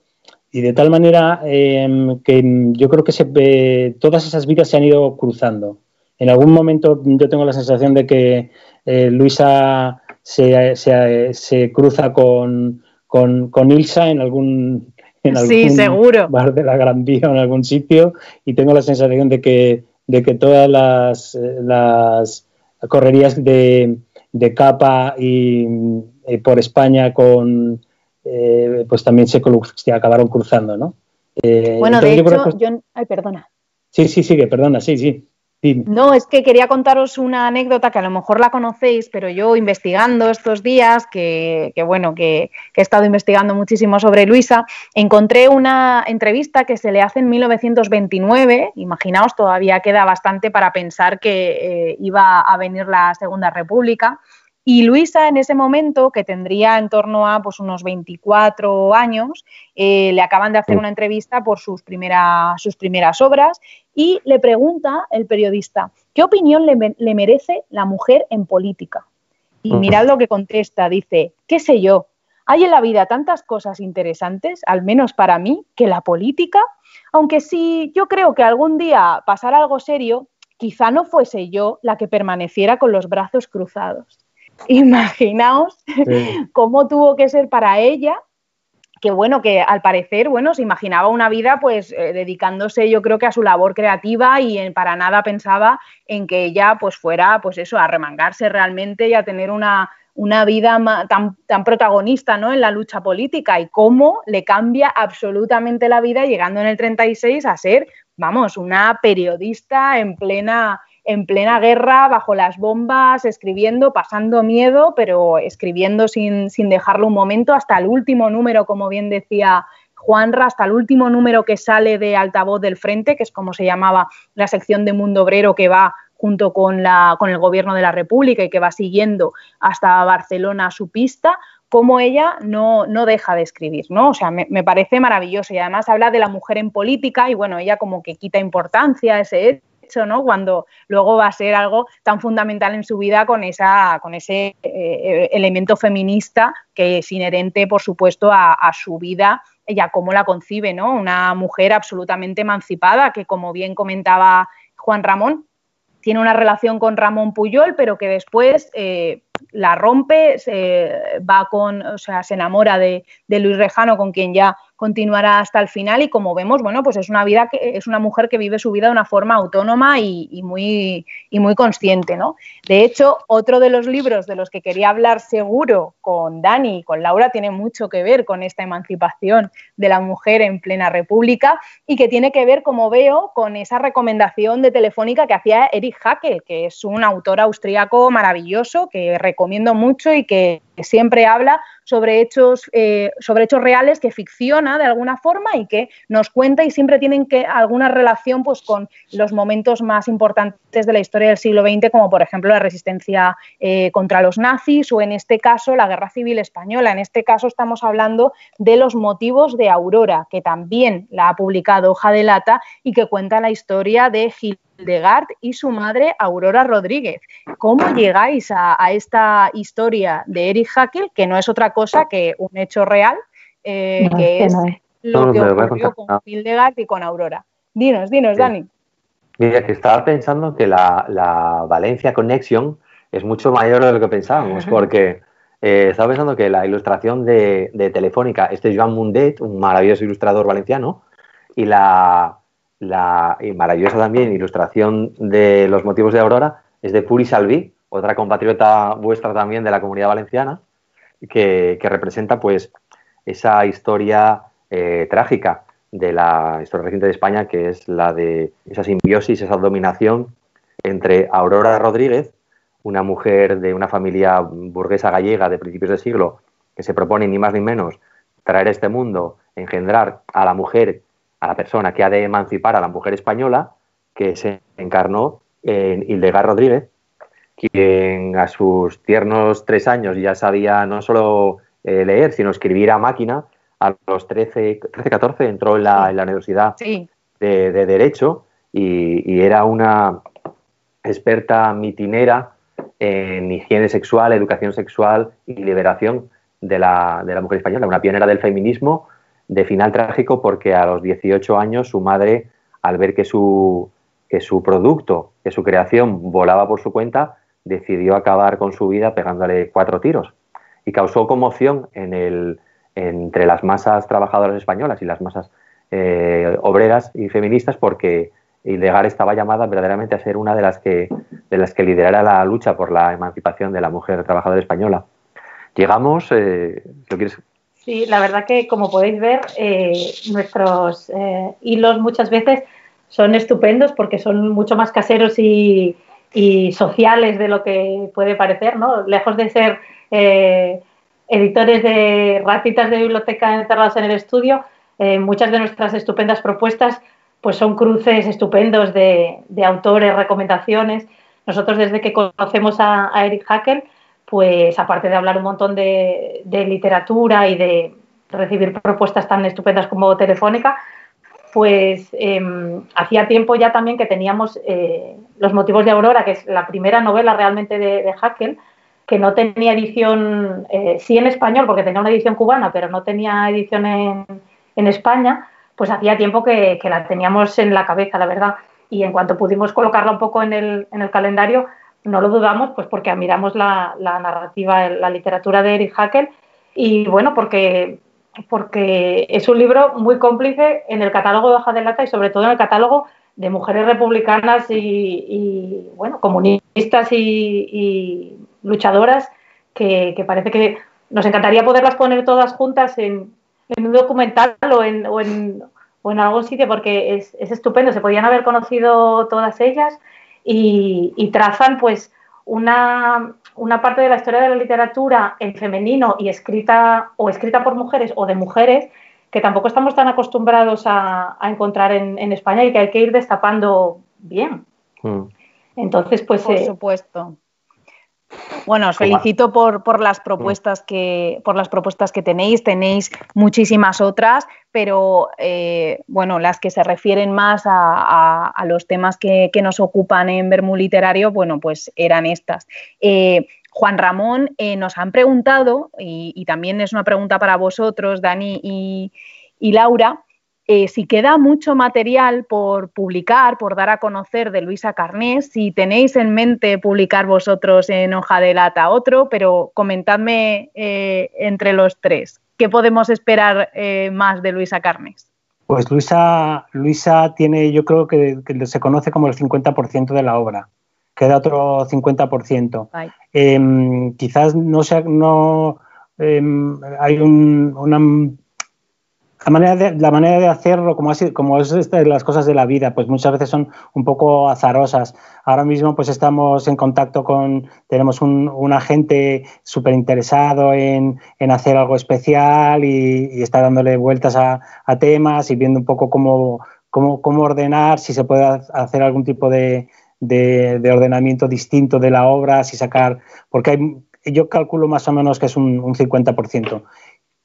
y de tal manera em, que yo creo que se, todas esas vidas se han ido cruzando. En algún momento yo tengo la sensación de que eh, Luisa se, cruza con, con Ilsa en algún en algún seguro. bar de la Gran Vía o en algún sitio y tengo la sensación de que, de que todas las, las correrías de, de capa y, por España con eh, pues también se, se, acabaron cruzando, ¿no? Eh, bueno, de hecho, yo, ay, perdona. Sí, sí, sigue, perdona, sí, sí. No, es que quería contaros una anécdota que a lo mejor la conocéis, pero yo investigando estos días, que, bueno, que, he estado investigando muchísimo sobre Luisa, encontré una entrevista que se le hace en 1929. Imaginaos, todavía queda bastante para pensar que eh, iba a venir la Segunda República. Y Luisa en ese momento, que tendría en torno a pues, unos 24 años, eh, le acaban de hacer una entrevista por sus, sus primeras obras y le pregunta el periodista, ¿qué opinión le, merece la mujer en política? Y mirad lo que contesta, dice, ¿qué sé yo? Hay en la vida tantas cosas interesantes, al menos para mí, que la política, aunque si yo creo que algún día pasara algo serio, quizá no fuese yo la que permaneciera con los brazos cruzados. Imaginaos cómo tuvo que ser para ella que bueno, que al parecer, bueno, se imaginaba una vida pues eh, dedicándose yo creo que a su labor creativa y para nada pensaba en que ella pues fuera pues eso, a remangarse realmente y a tener una, una vida tan, tan, protagonista ¿no? en la lucha política y cómo le cambia absolutamente la vida llegando en el 36 a ser, vamos, una periodista en plena en plena guerra, bajo las bombas, escribiendo, pasando miedo, pero escribiendo sin, dejarlo un momento, hasta el último número, como bien decía Juanra, hasta el último número que sale de altavoz del frente, que es como se llamaba la sección de Mundo Obrero que va junto con, la, con el gobierno de la República y que va siguiendo hasta Barcelona su pista, como ella no, no, deja de escribir, ¿no? O sea, me, me, parece maravilloso y además habla de la mujer en política y bueno, ella como que quita importancia a ese ¿no? Cuando luego va a ser algo tan fundamental en su vida con, esa, con ese eh, elemento feminista que es inherente, por supuesto, a, su vida y a cómo la concibe, ¿no? Una mujer absolutamente emancipada que, como bien comentaba Juan Ramón, tiene una relación con Ramón Puyol, pero que después eh, la rompe, se va con, o sea, se enamora de, de Luis Rejano, con quien ya continuará hasta el final y como vemos, bueno, pues es una vida que es una mujer que vive su vida de una forma autónoma y, muy, y muy consciente, ¿no? De hecho, otro de los libros de los que quería hablar seguro con Dani y con Laura tiene mucho que ver con esta emancipación de la mujer en plena república y que tiene que ver, como veo, con esa recomendación de Telefónica que hacía Erich Hackel, que es un autor austríaco maravilloso que recomiendo mucho y que siempre habla sobre hechos, eh, sobre hechos reales que ficciona de alguna forma y que nos cuenta y siempre tienen que, alguna relación pues, con los momentos más importantes de la historia del siglo XX, como por ejemplo la resistencia eh, contra los nazis o en este caso la guerra civil española. En este caso estamos hablando de los motivos de Aurora, que también la ha publicado Hoja de Lata y que cuenta la historia de Gil Hildegard y su madre Aurora Rodríguez. ¿Cómo llegáis a, esta historia de Eric Hackel, que no es otra cosa que un hecho real, eh, que es, lo que ocurrió con Hildegard y con Aurora? Dinos, dinos, Dani. Mira, que estaba pensando que la, Valencia Connection es mucho mayor de lo que pensábamos, porque eh, estaba pensando que la ilustración de, de Telefónica, este es Joan Mundet, un maravilloso ilustrador valenciano, y la, la maravillosa también ilustración de los motivos de Aurora es de Puri Salvi, otra compatriota vuestra también de la comunidad valenciana, que, representa pues esa historia eh, trágica de la historia reciente de España, que es la de esa simbiosis, esa dominación entre Aurora Rodríguez, una mujer de una familia burguesa gallega de principios de siglo, que se propone ni más ni menos traer este mundo, engendrar a la mujer, a la persona que ha de emancipar a la mujer española, que se encarnó en Hildegard Rodríguez, quien a sus tiernos tres años ya sabía no solo eh, leer, sino escribir a máquina. A los 13, 13 14 entró en la, Universidad de, Derecho y, era una experta mitinera en higiene sexual, educación sexual y liberación de la, de la mujer española, una pionera del feminismo de final trágico porque a los 18 años su madre, al ver que su, que su producto, que su creación volaba por su cuenta, decidió acabar con su vida pegándole cuatro tiros y causó conmoción en el, entre las masas trabajadoras españolas y las masas eh, obreras y feministas porque Hildegard estaba llamada verdaderamente a ser una de las que de las que liderara la lucha por la emancipación de la mujer trabajadora española. Llegamos, eh, ¿lo quieres? Sí, la verdad que como podéis ver, eh, nuestros hilos muchas veces son estupendos porque son mucho más caseros y, y sociales de lo que puede parecer, ¿no? Lejos de ser eh, editores de ratitas de biblioteca encerrados en el estudio, eh, muchas de nuestras estupendas propuestas pues son cruces estupendos de, autores, recomendaciones. Nosotros desde que conocemos a, Eric Hackel, pues aparte de hablar un montón de, de literatura y de recibir propuestas tan estupendas como Telefónica, pues em, hacía tiempo ya también que teníamos eh, Los motivos de Aurora, que es la primera novela realmente de, de que no tenía edición, eh, sí en español, porque tenía una edición cubana, pero no tenía edición en, España, pues hacía tiempo que, la teníamos en la cabeza, la verdad. Y en cuanto pudimos colocarla un poco en el, en el calendario, no lo dudamos, pues porque admiramos la, la narrativa, la literatura de Eric Hackel y bueno, porque porque es un libro muy cómplice en el catálogo de hoja de lata y sobre todo en el catálogo de mujeres republicanas y, bueno, comunistas y, luchadoras que, parece que nos encantaría poderlas poner todas juntas en, un documental o en, o en, o en algún sitio porque es, es, estupendo, se podían haber conocido todas ellas y, trazan pues una, una parte de la historia de la literatura en femenino y escrita o escrita por mujeres o de mujeres que tampoco estamos tan acostumbrados a, encontrar en, España y que hay que ir destapando bien. Mm. Entonces, pues... Por eh, supuesto. Bueno, os felicito por, las propuestas que, por las propuestas que tenéis. Tenéis muchísimas otras, pero eh, bueno, las que se refieren más a, los temas que, nos ocupan en Bermú Literario, bueno, pues eran estas. Eh, Juan Ramón, eh, nos han preguntado, y, también es una pregunta para vosotros, Dani y Laura, eh, si queda mucho material por publicar, por dar a conocer de Luisa Carnés, si tenéis en mente publicar vosotros en hoja de lata otro, pero comentadme entre los tres, ¿qué podemos esperar eh, más de Luisa Carnés? Pues Luisa, Luisa tiene, yo creo que, se conoce como el 50% de la obra, queda otro 50%. Em, quizás no sea, no em, hay un, una la manera de, la manera de hacerlo, como, así, como es este, las cosas de la vida, pues muchas veces son un poco azarosas. Ahora mismo pues estamos en contacto con, tenemos un, agente súper interesado en, hacer algo especial y, está dándole vueltas a, temas y viendo un poco cómo, cómo, ordenar, si se puede hacer algún tipo de, ordenamiento distinto de la obra, si sacar, porque hay, yo calculo más o menos que es un, un 50%.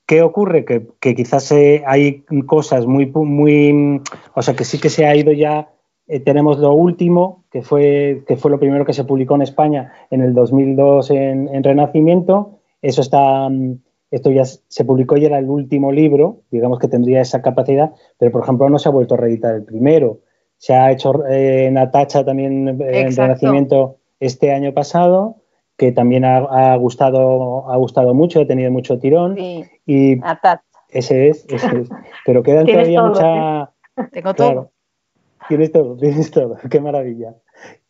¿Qué ocurre? Que, quizás eh, hay cosas muy, muy, o sea, que sí que se ha ido ya, eh, tenemos lo último, que fue, que fue lo primero que se publicó en España en el 2002 en, Renacimiento, eso está, mm, esto ya se publicó y era el último libro, digamos que tendría esa capacidad, pero por ejemplo no se ha vuelto a reeditar el primero, se ha hecho eh, Natacha también en Renacimiento este año pasado, que también ha, gustado ha gustado mucho, ha tenido mucho tirón. Y ese es, ese es. Pero quedan todavía mucha. Tengo todo. tienes todo, tienes todo, qué maravilla.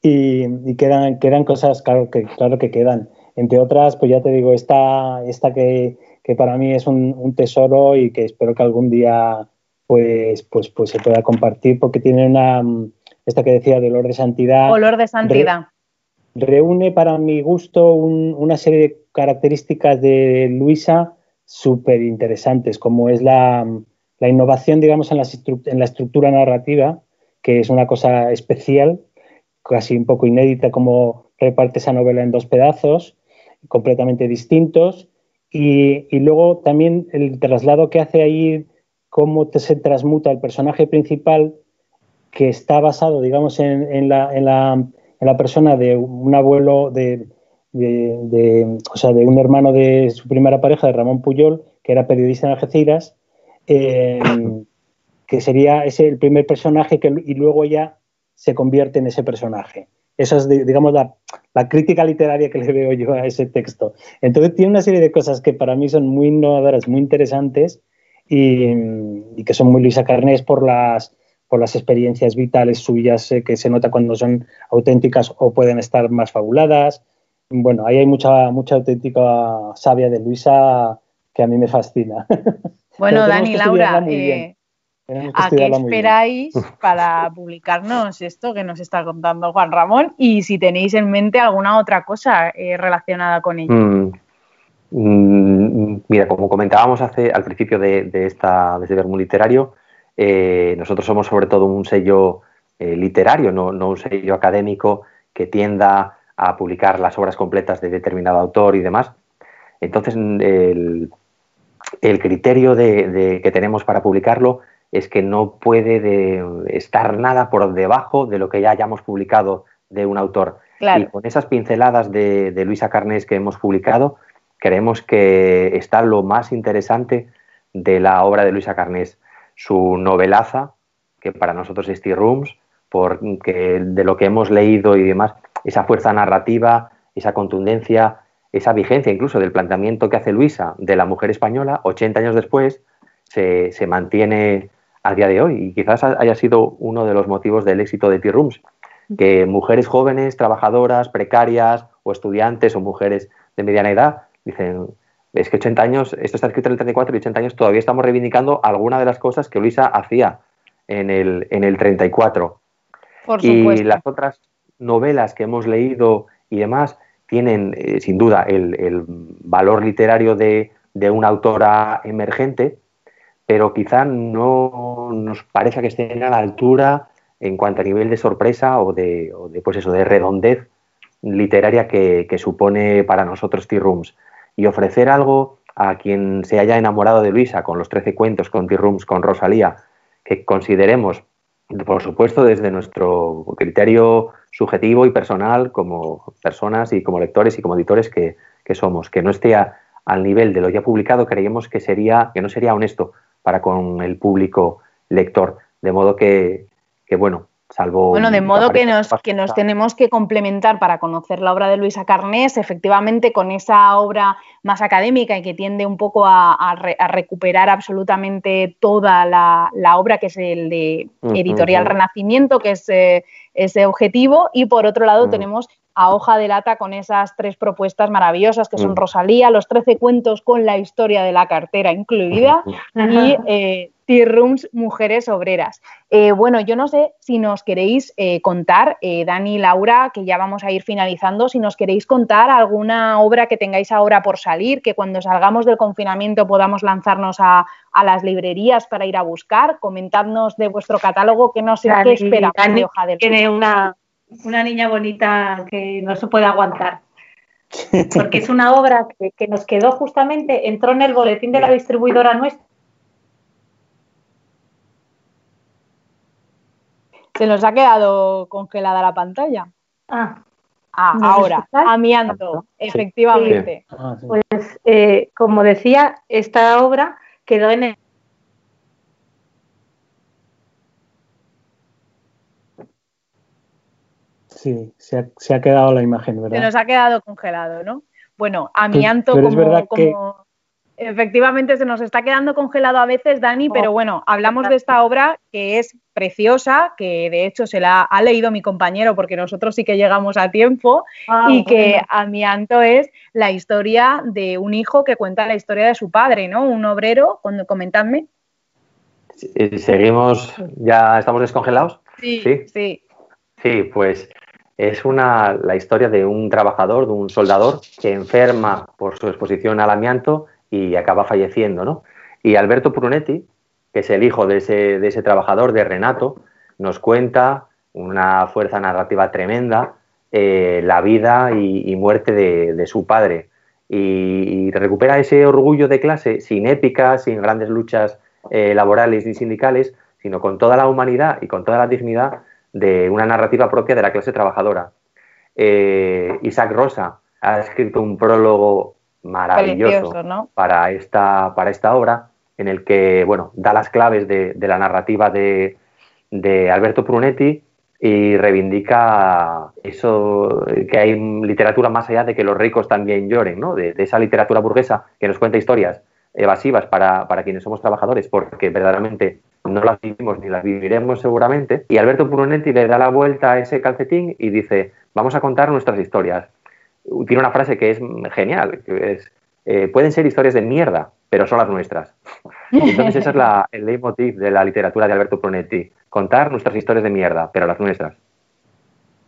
Y, quedan, quedan cosas, claro que, claro que quedan. Entre otras, pues ya te digo, esta, esta que, que para mí es un, tesoro y que espero que algún día pues, pues, pues se pueda compartir porque tiene una, esta que decía de olor de santidad. Olor de santidad. Reúne para mi gusto una serie de características de Luisa súper interesantes, como es la, la, innovación, digamos, en la, estructura narrativa, que es una cosa especial, casi un poco inédita, como reparte esa novela en dos pedazos completamente distintos. Y, luego también el traslado que hace ahí, cómo se transmuta el personaje principal, que está basado, digamos, en, la, la, persona de un abuelo, de, de, o sea, de un hermano de su primera pareja, de Ramón Puyol, que era periodista en Algeciras, eh, que sería ese el primer personaje que, y luego ya se convierte en ese personaje. Esa es, digamos, la, la, crítica literaria que le veo yo a ese texto. Entonces tiene una serie de cosas que para mí son muy innovadoras, muy interesantes y, y que son muy Luisa Carnés por las, por las experiencias vitales suyas eh, que se nota cuando son auténticas o pueden estar más fabuladas. Bueno, ahí hay mucha, mucha auténtica sabia de Luisa que a mí me fascina. Bueno, Dani, Laura, eh, ¿a qué esperáis para publicarnos esto que nos está contando Juan Ramón? Y si tenéis en mente alguna otra cosa eh, relacionada con ello. Mm, mm, mira, como comentábamos hace, al principio de, esta, de este vermú literario, eh, nosotros somos sobre todo un sello literario, no, no un sello académico que tienda a publicar las obras completas de determinado autor y demás. Entonces, el, criterio de, que tenemos para publicarlo es que no puede estar nada por debajo de lo que ya hayamos publicado de un autor. Y con esas pinceladas de, Luisa Carnés que hemos publicado, creemos que está lo más interesante de la obra de Luisa Carnés. Su novelaza, que para nosotros es T-Rooms, porque de lo que hemos leído y demás, esa fuerza narrativa, esa contundencia, esa vigencia incluso del planteamiento que hace Luisa de la mujer española, 80 años después, se, mantiene a día de hoy. Y quizás haya sido uno de los motivos del éxito de T-Rooms, que mujeres jóvenes, trabajadoras, precarias o estudiantes o mujeres de mediana edad dicen, es que 80 años, esto está escrito en el 34 y 80 años todavía estamos reivindicando alguna de las cosas que Luisa hacía en el, en el 34. Por y las otras novelas que hemos leído y demás tienen eh, sin duda el, valor literario de, una autora emergente, pero quizá no nos parece que estén a la altura en cuanto a nivel de sorpresa o de, pues eso, de redondez literaria que, supone para nosotros T-Rooms. Y ofrecer algo a quien se haya enamorado de Luisa con los 13 cuentos, con T-Rooms, con Rosalía, que consideremos, por supuesto, desde nuestro criterio subjetivo y personal como personas y como lectores y como editores que, somos. Que no esté al nivel de lo ya publicado, creíamos que, sería, que no sería honesto para con el público lector. De modo que, que bueno, bueno, de modo que nos, que nos tenemos que complementar para conocer la obra de Luisa Carnés, efectivamente, con esa obra más académica y que tiende un poco a, recuperar absolutamente toda la, obra, que es el de Editorial Renacimiento, que es eh, ese objetivo. Y por otro lado, tenemos a hoja de lata con esas tres propuestas maravillosas que son Rosalía, los 13 cuentos con la historia de la cartera incluida y eh, T-Rooms Mujeres Obreras. Eh, bueno, yo no sé si nos queréis eh, contar, eh, Dani y Laura, que ya vamos a ir finalizando, si nos queréis contar alguna obra que tengáis ahora por salir, que cuando salgamos del confinamiento podamos lanzarnos a, las librerías para ir a buscar, comentadnos de vuestro catálogo, que no sé qué espera de hoja Tiene una, una niña bonita que no se puede aguantar. Porque es una obra que, que, nos quedó justamente, entró en el boletín de la distribuidora nuestra. Se nos ha quedado congelada la pantalla. Ah, ah ahora, amianto, efectivamente. Ah, pues, eh, como decía, esta obra quedó en Sí, se ha, quedado la imagen, ¿verdad? Se nos ha quedado congelado, ¿no? Bueno, amianto como, Efectivamente, se nos está quedando congelado a veces, Dani, pero oh, bueno, hablamos de esta obra que es preciosa, que de hecho se la ha leído mi compañero porque nosotros sí que llegamos a tiempo ah, y que a mi Anto es la historia de un hijo que cuenta la historia de su padre, ¿no? Un obrero, comentadme. Seguimos, ya estamos descongelados. Sí, sí. Sí, sí pues es una, la historia de un trabajador, de un soldador que enferma por su exposición al amianto y acaba falleciendo, ¿no? Y Alberto Prunetti, que es el hijo de ese, de ese trabajador, de Renato, nos cuenta una fuerza narrativa tremenda, eh, la vida y, muerte de, su padre. Y, recupera ese orgullo de clase sin épica, sin grandes luchas eh, laborales ni sindicales, sino con toda la humanidad y con toda la dignidad de una narrativa propia de la clase trabajadora. Eh, Isaac Rosa ha escrito un prólogo maravilloso para, esta, para esta obra, en el que bueno, da las claves de, la narrativa de, Alberto Prunetti y reivindica eso, que hay literatura más allá de que los ricos también lloren, ¿no? de, esa literatura burguesa que nos cuenta historias evasivas para, para, quienes somos trabajadores, porque verdaderamente no las vivimos ni las viviremos seguramente. Y Alberto Prunetti le da la vuelta a ese calcetín y dice, vamos a contar nuestras historias tiene una frase que es genial, que es, eh, pueden ser historias de mierda, pero son las nuestras. Entonces ese es la, el leitmotiv de la literatura de Alberto Pronetti, contar nuestras historias de mierda, pero las nuestras.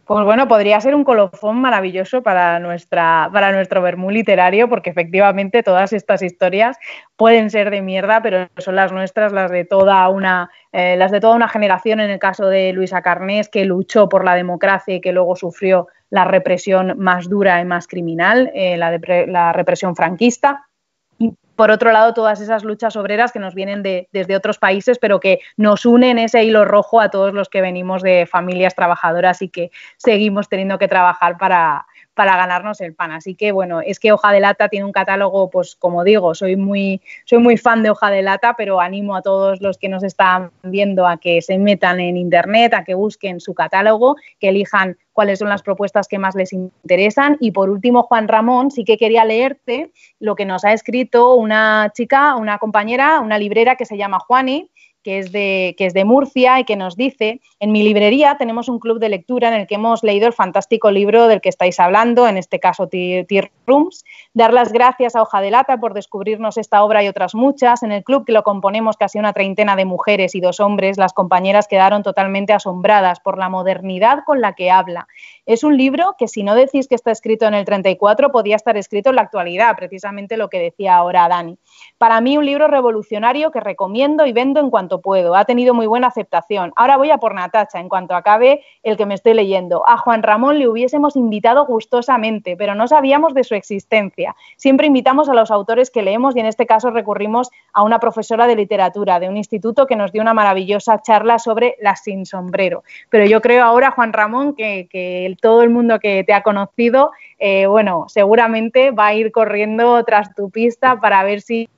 Pues bueno, podría ser un colofón maravilloso para, nuestra, para nuestro vermú literario, porque efectivamente todas estas historias pueden ser de mierda, pero son las nuestras, las de toda una, eh, las de toda una generación, en el caso de Luisa Carnés, que luchó por la democracia y que luego sufrió la represión más dura y más criminal, eh, la, la represión franquista por otro lado, todas esas luchas obreras que nos vienen de, desde otros países, pero que nos unen ese hilo rojo a todos los que venimos de familias trabajadoras y que seguimos teniendo que trabajar para, para ganarnos el pan. Así que bueno, es que Hoja de Lata tiene un catálogo, pues como digo, soy muy, soy muy fan de Hoja de Lata, pero animo a todos los que nos están viendo a que se metan en internet, a que busquen su catálogo, que elijan cuáles son las propuestas que más les interesan. Y por último, Juan Ramón, sí que quería leerte lo que nos ha escrito una chica, una compañera, una librera que se llama Juani, que es, de, que es de Murcia y que nos dice, en mi librería tenemos un club de lectura en el que hemos leído el fantástico libro del que estáis hablando, en este caso Tear Rooms. Dar las gracias a Hoja de Lata por descubrirnos esta obra y otras muchas. En el club que lo componemos casi una treintena de mujeres y dos hombres, las compañeras quedaron totalmente asombradas por la modernidad con la que habla. Es un libro que si no decís que está escrito en el 34, podía estar escrito en la actualidad, precisamente lo que decía ahora Dani. Para mí un libro revolucionario que recomiendo y vendo en cuanto puedo. Ha tenido muy buena aceptación. Ahora voy a por Natacha, en cuanto acabe el que me estoy leyendo. A Juan Ramón le hubiésemos invitado gustosamente, pero no sabíamos de su existencia. Siempre invitamos a los autores que leemos y en este caso recurrimos a una profesora de literatura de un instituto que nos dio una maravillosa charla sobre las sin sombrero. Pero yo creo ahora, Juan Ramón, que, todo el mundo que te ha conocido, eh, bueno, seguramente va a ir corriendo tras tu pista para ver si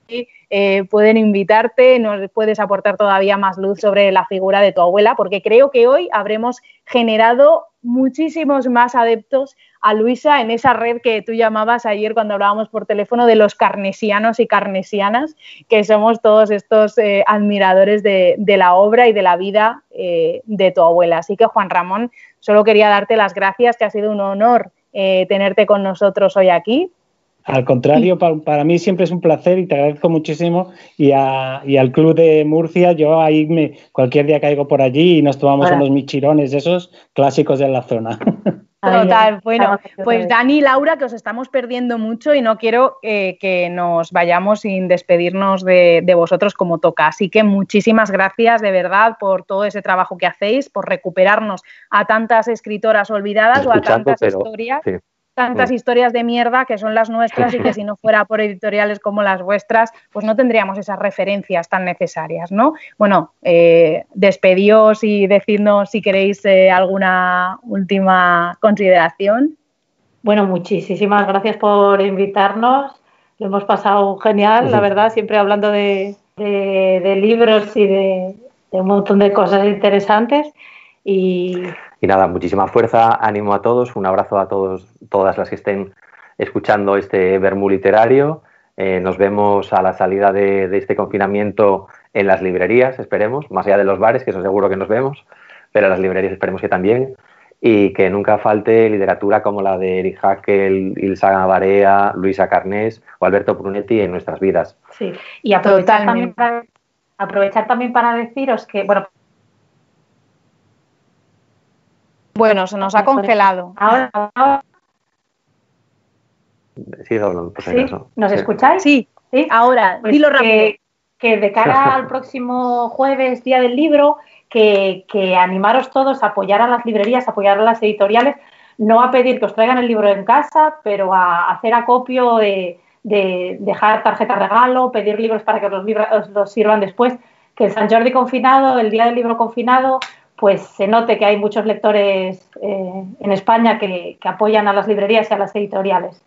eh, pueden invitarte, nos puedes aportar todavía más luz sobre la figura de tu abuela, porque creo que hoy habremos generado muchísimos más adeptos a Luisa en esa red que tú llamabas ayer cuando hablábamos por teléfono de los carnesianos y carnesianas, que somos todos estos eh, admiradores de, la obra y de la vida eh, de tu abuela. Así que Juan Ramón, solo quería darte las gracias, que ha sido un honor tenerte con nosotros hoy aquí. Al contrario, para, mí siempre es un placer y te agradezco muchísimo. Y, al Club de Murcia, yo ahí me, cualquier día caigo por allí y nos tomamos unos michirones, esos clásicos de la zona. Total, bueno, pues Dani y Laura, que os estamos perdiendo mucho y no quiero que nos vayamos sin despedirnos de, vosotros como toca. Así que muchísimas gracias de verdad por todo ese trabajo que hacéis, por recuperarnos a tantas escritoras olvidadas o a tantas historias tantas mm. historias de mierda que son las nuestras y que si no fuera por editoriales como las vuestras, pues no tendríamos esas referencias tan necesarias, ¿no? Bueno, eh, despedíos y decidnos si queréis eh, alguna última consideración. Bueno, muchísimas gracias por invitarnos. Lo hemos pasado genial, la verdad, siempre hablando de, libros y de, de un montón de cosas interesantes. Y y nada, muchísima fuerza, ánimo a todos, un abrazo a todos, todas las que estén escuchando este Bermú literario Eh, nos vemos a la salida de, este confinamiento en las librerías, esperemos, más allá de los bares, que eso seguro que nos vemos, pero en las librerías esperemos que también. Y que nunca falte literatura como la de Eric Hackel, Ilsa Barea, Luisa Carnés o Alberto Brunetti en nuestras vidas. Sí, y aprovechar también, para, aprovechar también para deciros que, bueno, bueno, se nos ha congelado. Ahora, Sí, ¿Nos escucháis? Sí, ¿Sí? ahora, pues dilo rápido. Que, de cara al próximo jueves, Día del Libro, que, animaros todos a apoyar a las librerías, a apoyar a las editoriales, no a pedir que os traigan el libro en casa, pero a hacer acopio de, dejar tarjeta regalo, pedir libros para que los, libros, los sirvan después, que el San Jordi confinado, el Día del Libro confinado, pues se note que hay muchos lectores eh, en España que apoyan a las librerías y a las editoriales.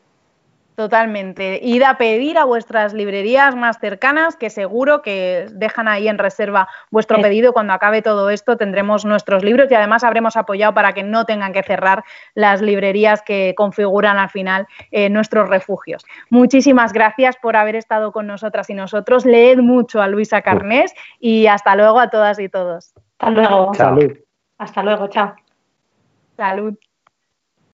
Totalmente. Id a pedir a vuestras librerías más cercanas, que seguro que dejan ahí en reserva vuestro pedido. Cuando acabe todo esto tendremos nuestros libros y además habremos apoyado para que no tengan que cerrar las librerías que configuran al final eh, nuestros refugios. Muchísimas gracias por haber estado con nosotras y nosotros. Leed mucho a Luisa Carnés y hasta luego a todas y todos. Hasta luego. Salud. Hasta luego, chao. Salud.